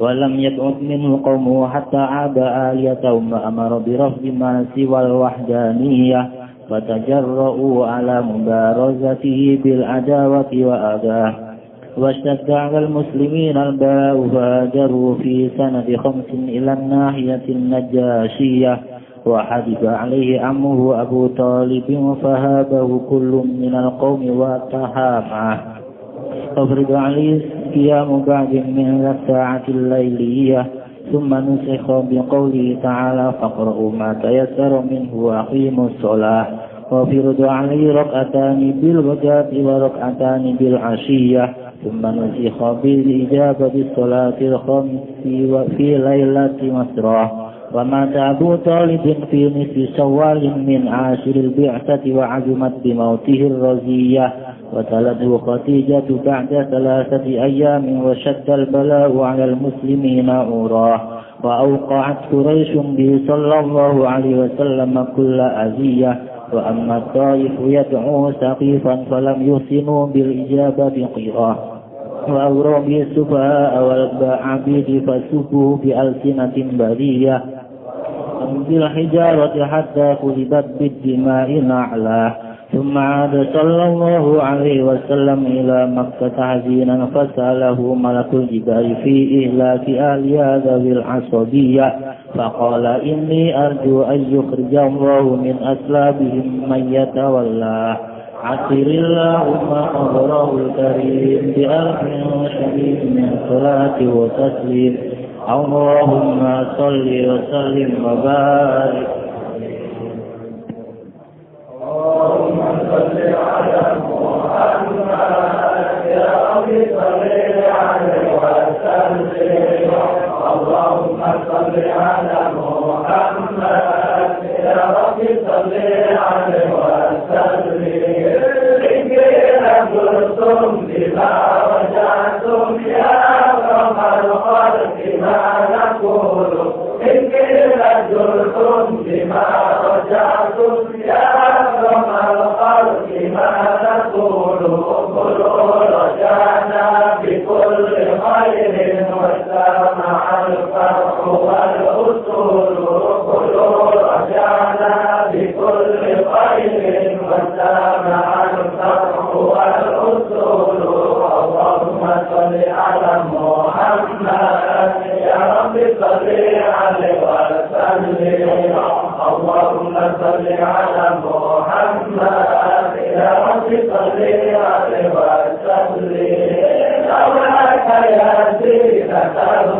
ولم يبعد منه قومه حتى عاب آليتهم وأمر برفض ما سوى الوحدانية فتجرؤوا على مبارزته بالعداوة وأذاه. واشتد على المسلمين الباء فهاجروا في سنة خمس إلى الناحية النجاشية. وحدث عليه عمه أبو طالب فهابه كل من القوم وتهامه أفرض عليه القيام بعد من الساعة الليلية ثم نسخ بقوله تعالى فاقرؤوا ما تيسر منه وأقيموا الصلاة وفرض عليه ركعتان بالغداة وركعتان بالعشية ثم نسخ بالإجابة بالصلاة الخمس في ليلة مسراه ومات أبو طالب في نصف شوال من عاشر البعثة وعزمت بموته الرزية وتلده خديجة بعد ثلاثة أيام وشد البلاء على المسلمين أورا. وأوقعت قريش به صلى الله عليه وسلم كل أذية. وأما الطائف يدعو سقيفا فلم يحسنوا بالإجابة قيراه وأوروا به السفهاء والعبيد فسكوا بألسنة برية بالحجارة حتى كذبت بالدماء نعلاه ثم عاد صلى الله عليه وسلم إلى مكة حزينا فسأله ملك الجبال في إهلاك أهل هذا بالعصبية فقال إني أرجو أن يخرج الله من أسلابهم من يتولاه عسر اللهم أمره الكريم بألف شديد من صلاة وتسليم اللهم صل وسلم وبارك Thank you.